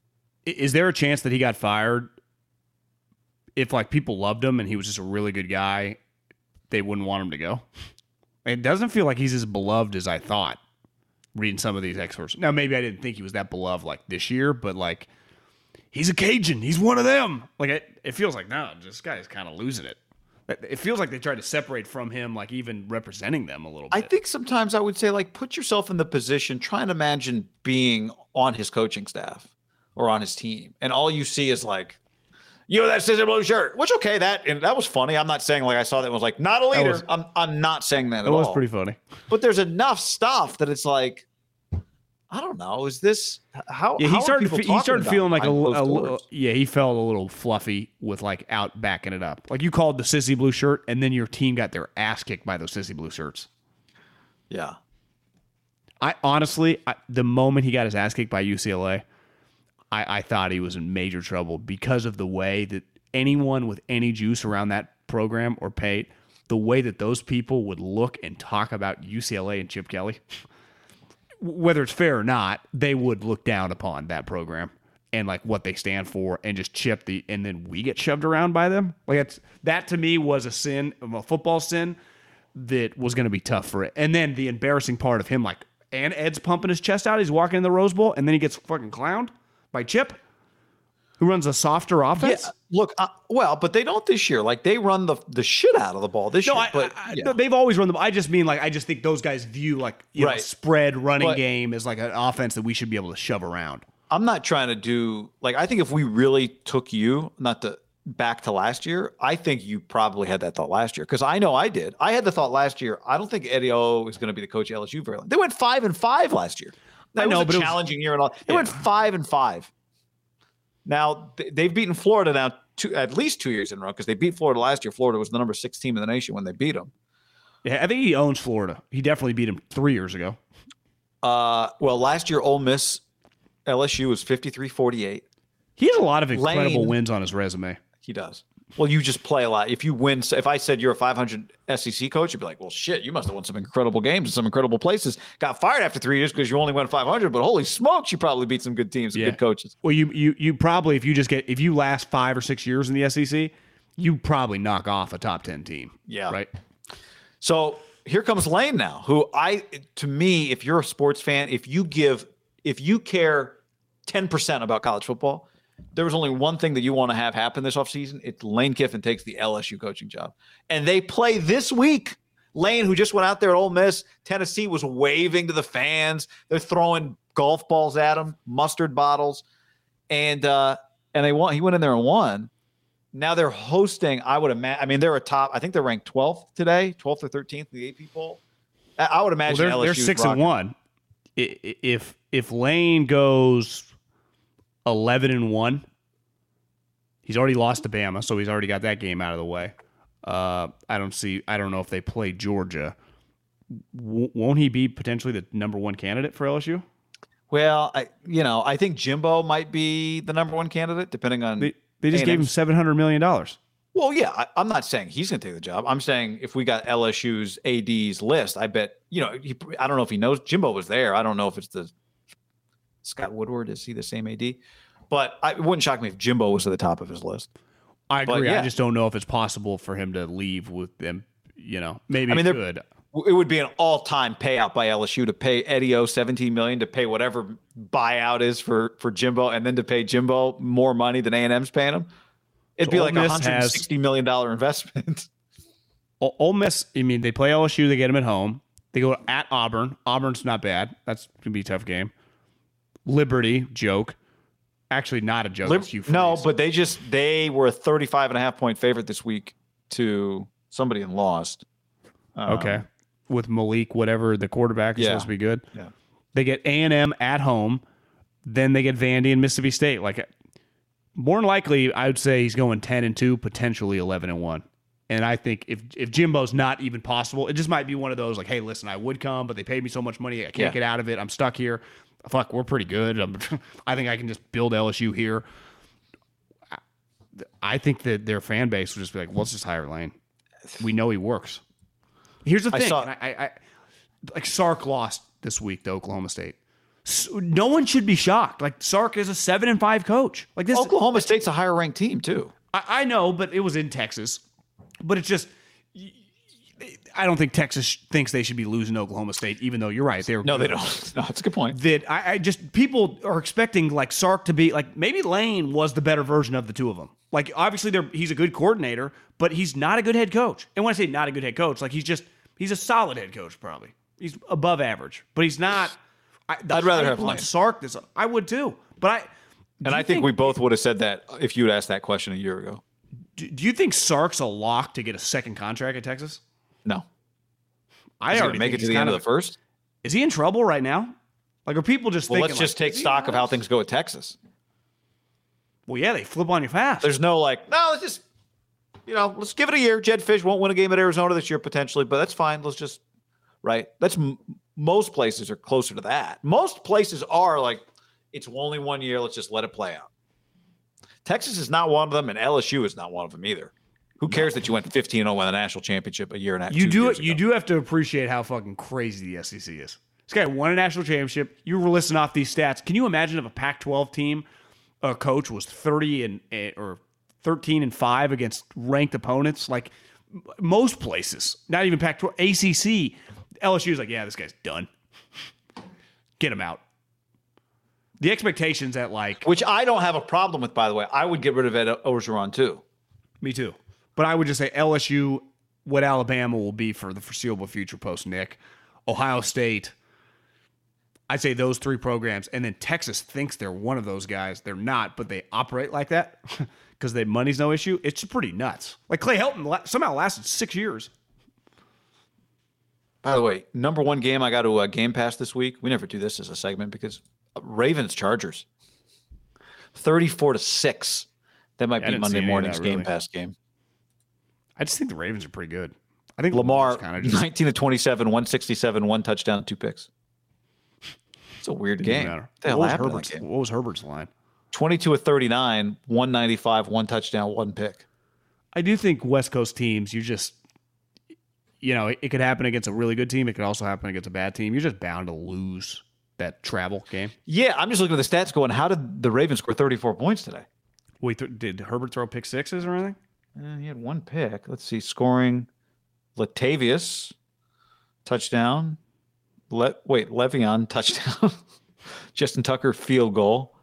Speaker 2: is there a chance that he got fired if like people loved him and he was just a really good guy they wouldn't want him to go. It doesn't feel like he's as beloved as i thought reading some of these experts now maybe i didn't think he was that beloved like this year but like he's a cajun. He's one of them. Like it, it feels like no this guy is kind of losing it. It- it feels like they tried to separate from him like even representing them a little bit.
Speaker 1: I think sometimes I would say like put yourself in the position, try and imagine being on his coaching staff or on his team, and all you see is like you know that sissy blue shirt. Which okay, that and that was funny. I'm not saying like I saw that and was like not a leader.
Speaker 2: was-
Speaker 1: I'm I'm not saying that
Speaker 2: It was
Speaker 1: all.
Speaker 2: pretty funny.
Speaker 1: but there's enough stuff that it's like, I don't know. Is this how?
Speaker 2: Yeah, he
Speaker 1: are
Speaker 2: started. fe- He started feeling like a, a yeah. He felt a little fluffy with like out backing it up. Like you called the sissy blue shirt, and then your team got their ass kicked by those sissy blue shirts.
Speaker 1: Yeah.
Speaker 2: I honestly, I, the moment he got his ass kicked by UCLA, I, I thought he was in major trouble because of the way that anyone with any juice around that program or Pate, the way that those people would look and talk about UCLA and Chip Kelly, whether it's fair or not, they would look down upon that program and like what they stand for and just chip the and then we get shoved around by them. Like it's that to me was a sin, a football sin that was going to be tough for it. And then the embarrassing part of him, like, and Ed's pumping his chest out. He's walking in the Rose Bowl, and then he gets fucking clowned by Chip, who runs a softer
Speaker 1: Yeah.
Speaker 2: offense.
Speaker 1: Look, uh, well, but they don't this year. Like they run the the shit out of the ball this
Speaker 2: No,
Speaker 1: year.
Speaker 2: I,
Speaker 1: but
Speaker 2: I-
Speaker 1: yeah.
Speaker 2: they've always run the. I just mean like I just think those guys view like you know spread running
Speaker 1: But-
Speaker 2: game as like an offense that we should be able to shove around.
Speaker 1: I'm not trying to do like I think if we really took you, not to back to last year, I think you probably had that thought last year because I know I did. I had the thought last year. I don't think Eddie O is going to be the coach of LSU very long. They went five and five last year. Now,
Speaker 2: I know,
Speaker 1: was a
Speaker 2: but it was-
Speaker 1: challenging year and all. They went five and five. Now they've beaten Florida now two, at least two years in a row because they beat Florida last year. Florida was the number six team in the nation when they beat them.
Speaker 2: Yeah, I think he owns Florida. He definitely beat him three years ago.
Speaker 1: Uh, well, last year Ole Miss, LSU was 53-48.
Speaker 2: He has a lot of incredible
Speaker 1: Lane-
Speaker 2: wins on his resume.
Speaker 1: He does. Well, you just play a lot. If you win, if I said you're a 500 SEC coach, you'd be like, well, shit, you must have won some incredible games in some incredible places. Got fired after three years because you only won 500, but holy smokes, you probably beat some good teams and
Speaker 2: Yeah.
Speaker 1: good coaches.
Speaker 2: Well, you you you probably if you just get if you last five or six years in the SEC, you probably knock off a top ten team.
Speaker 1: Yeah.
Speaker 2: Right.
Speaker 1: So here comes Lane now, who I, to me, if you're a sports fan, if you give, if you care 10% about college football, there was only one thing that you want to have happen this offseason. It's Lane Kiffin takes the LSU coaching job. And they play this week. Lane, who just went out there at Ole Miss, Tennessee was waving to the fans. They're throwing golf balls at him, mustard bottles. And uh, and they won. He went in there and won. Now they're hosting. I would imagine. I mean, they're a top. I think they're ranked 12th today, 12th or 13th in the AP poll. I, I would
Speaker 2: Well,
Speaker 1: imagine
Speaker 2: they're,
Speaker 1: LSU
Speaker 2: they're
Speaker 1: 's
Speaker 2: six
Speaker 1: rocking.
Speaker 2: and one. If if Lane goes eleven and one, he's already lost to Bama, so he's already got that game out of the way. Uh, I don't see. I don't know if they play Georgia. W- won't he be potentially the number one candidate for LSU?
Speaker 1: Well, I you know I think Jimbo might be the number one candidate, depending on.
Speaker 2: They, they just gave him
Speaker 1: A&M's.
Speaker 2: seven hundred million dollars.
Speaker 1: well, yeah, I, I'm not saying he's going to take the job. I'm saying if we got LSU's AD's list, I bet you know. He, I don't know if he knows Jimbo was there. I don't know if it's the Scott Woodward. Is he the same AD? But I, it wouldn't shock me if Jimbo was at the top of his list.
Speaker 2: I agree. I just don't know if it's possible for him to leave with them. You know, maybe
Speaker 1: I mean,
Speaker 2: it could.
Speaker 1: it would be an all-time payout by LSU to pay Eddie O 17 million to pay whatever buyout is for for Jimbo and then to pay Jimbo more money than A&M's paying him. It'd
Speaker 2: So
Speaker 1: be
Speaker 2: Ole
Speaker 1: like a 160 million dollar investment.
Speaker 2: Ole Miss, I mean, they play LSU. They get them at home. They go at Auburn. Auburn's not bad. That's gonna be a tough game. Liberty, joke. Actually, not a joke.
Speaker 1: Lib- no, but they just they were a 35 and a half point favorite this week to somebody and lost. Um,
Speaker 2: okay, with Malik, whatever the quarterback is
Speaker 1: Yeah.
Speaker 2: supposed to be good.
Speaker 1: Yeah.
Speaker 2: They get A and M at home. Then they get Vandy and Mississippi State. Like more than likely, I would say he's going ten and two, potentially eleven and one. And I think if if Jimbo's not even possible, it just might be one of those like, hey, listen, I would come, but they paid me so much money, I can't
Speaker 1: Yeah.
Speaker 2: get out of it. I'm stuck here. Fuck, we're pretty good. I'm, think I can just build LSU here. I think that their fan base would just be like, well, let's just hire Lane. We know he works. Here's the
Speaker 1: I
Speaker 2: thing.
Speaker 1: saw-
Speaker 2: I, I, I, like Sark lost this week to Oklahoma State. So no one should be shocked. Like Sark is a seven and five coach. Like this,
Speaker 1: Oklahoma State's a higher ranked team too.
Speaker 2: I, I know, but it was in Texas. But it's just, I don't think Texas thinks they should be losing Oklahoma State, even though you're right. They're
Speaker 1: No, they don't. No, it's a good point.
Speaker 2: That I, I just people are expecting like Sark to be like maybe Lane was the better version of the two of them. Like obviously they're he's a good coordinator, but he's not a good head coach. And when I say not a good head coach, like he's just he's a solid head coach probably. He's above average, but he's not. I,
Speaker 1: I'd rather have Lane.
Speaker 2: Sark. This I would too, but I
Speaker 1: And I think, we both would have said that if you had asked that question a year ago.
Speaker 2: Do, do you think Sark's a lock to get a second contract at Texas?
Speaker 1: No.
Speaker 2: I
Speaker 1: Is
Speaker 2: already
Speaker 1: make it to the end
Speaker 2: kind
Speaker 1: of the first?
Speaker 2: Is he in trouble right now? Like, are people just
Speaker 1: Well,
Speaker 2: thinking?
Speaker 1: let's just
Speaker 2: like,
Speaker 1: take stock of how things go at Texas.
Speaker 2: Well, yeah, they flip on you fast.
Speaker 1: There's no like, no, let's just, you know, let's give it a year. Jedd Fisch won't win a game at Arizona this year potentially, but that's fine. Let's just, right? That's m- most places are closer to that. Most places are like, it's only one year. Let's just let it play out. Texas is not one of them, and LSU is not one of them either. Who cares that you went 15 0 win the national championship a year and a half?
Speaker 2: you do you do have to appreciate how fucking crazy the SEC is. This guy won a national championship. You were listing off these stats. Can you imagine if a Pac-12 team, a coach was 30 and eh, or 13 and five against ranked opponents? Like most places, not even Pac-12, ACC, LSU is like, yeah, this guy's done. Get him out. The expectations at like
Speaker 1: Which I don't have a problem with, by the way. I would get rid of Ed Orgeron too.
Speaker 2: Me too. But I would just say LSU, what Alabama will be for the foreseeable future post Nick, Ohio State. I'd say those three programs, and then Texas thinks they're one of those guys. They're not, but they operate like that because they money's no issue. It's pretty nuts. Like Clay Helton somehow lasted six years.
Speaker 1: By the way, number one game I got to uh, Game Pass this week. We never do this as a segment because uh, Ravens Chargers, thirty-four to six. That might
Speaker 2: Yeah,
Speaker 1: be Monday
Speaker 2: any
Speaker 1: morning's
Speaker 2: that,
Speaker 1: Game
Speaker 2: really.
Speaker 1: Pass game.
Speaker 2: I just think the Ravens are pretty good. I think
Speaker 1: Lamar,
Speaker 2: kind of just
Speaker 1: nineteen to twenty-seven, one sixty-seven, one touchdown, two picks. It's a weird game. What the hell
Speaker 2: What was,
Speaker 1: happened in that
Speaker 2: Herbert's,
Speaker 1: game?
Speaker 2: what was Herbert's line?
Speaker 1: Twenty-two of thirty-nine, one ninety-five, one touchdown, one pick.
Speaker 2: I do think West Coast teams, you just, you know, it, it could happen against a really good team. It could also happen against a bad team. You're just bound to lose that travel game.
Speaker 1: Yeah, I'm just looking at the stats going, how did the Ravens score 34 points today?
Speaker 2: Wait, th- did Herbert throw pick sixes or anything?
Speaker 1: Uh, he had one pick. Let's see. Scoring Latavius, touchdown. Le- wait, Le'Veon, touchdown. Justin Tucker, field goal.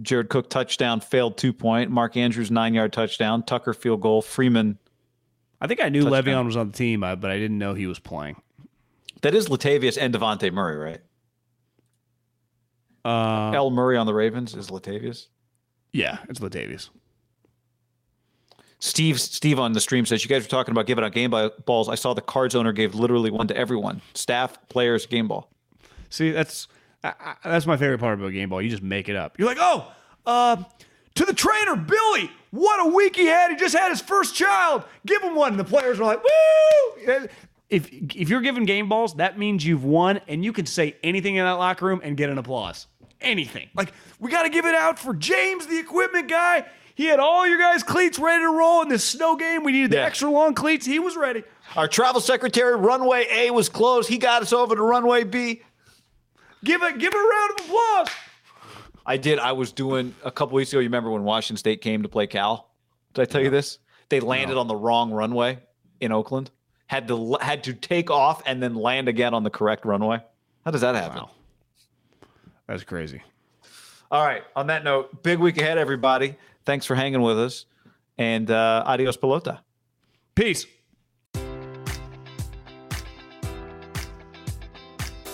Speaker 1: Jared Cook, touchdown, failed two point. Mark Andrews, nine yard touchdown. Tucker, field goal. Freeman.
Speaker 2: I think I knew
Speaker 1: Touchdown.
Speaker 2: Le'Veon was on the team, uh, but I didn't know he was playing.
Speaker 1: That is Latavius and Devontae Murray, right?
Speaker 2: Uh,
Speaker 1: L. Murray on the Ravens is Latavius.
Speaker 2: yeah, it's Latavius.
Speaker 1: Steve Steve on the stream says you guys were talking about giving out game ball- balls. I saw the cards owner gave literally one to everyone, staff, players, game ball.
Speaker 2: See, that's I, I, that's my favorite part about game ball. You just make it up. You're like, oh, uh, to the trainer, Billy. What a week he had. He just had his first child. Give him one. And the players were like, woo! If if you're giving game balls, that means you've won, and you can say anything in that locker room and get an applause. Anything. Like we got to give it out for James, the equipment guy. He had all your guys' cleats ready to roll in this snow game. We needed the
Speaker 1: Yeah.
Speaker 2: extra long cleats. He was ready.
Speaker 1: Our travel secretary, runway A was closed. He got us over to runway B.
Speaker 2: Give it, give it a round of applause.
Speaker 1: I did. I was doing a couple weeks ago. You remember when Washington State came to play Cal? Did I tell you this? They landed on the wrong runway in Oakland. Had to had to take off and then land again on the correct runway. How does that happen?
Speaker 2: Wow. That's crazy.
Speaker 1: All right. On that note, big week ahead, everybody. Thanks for hanging with us, and uh, adios, pelota.
Speaker 2: Peace.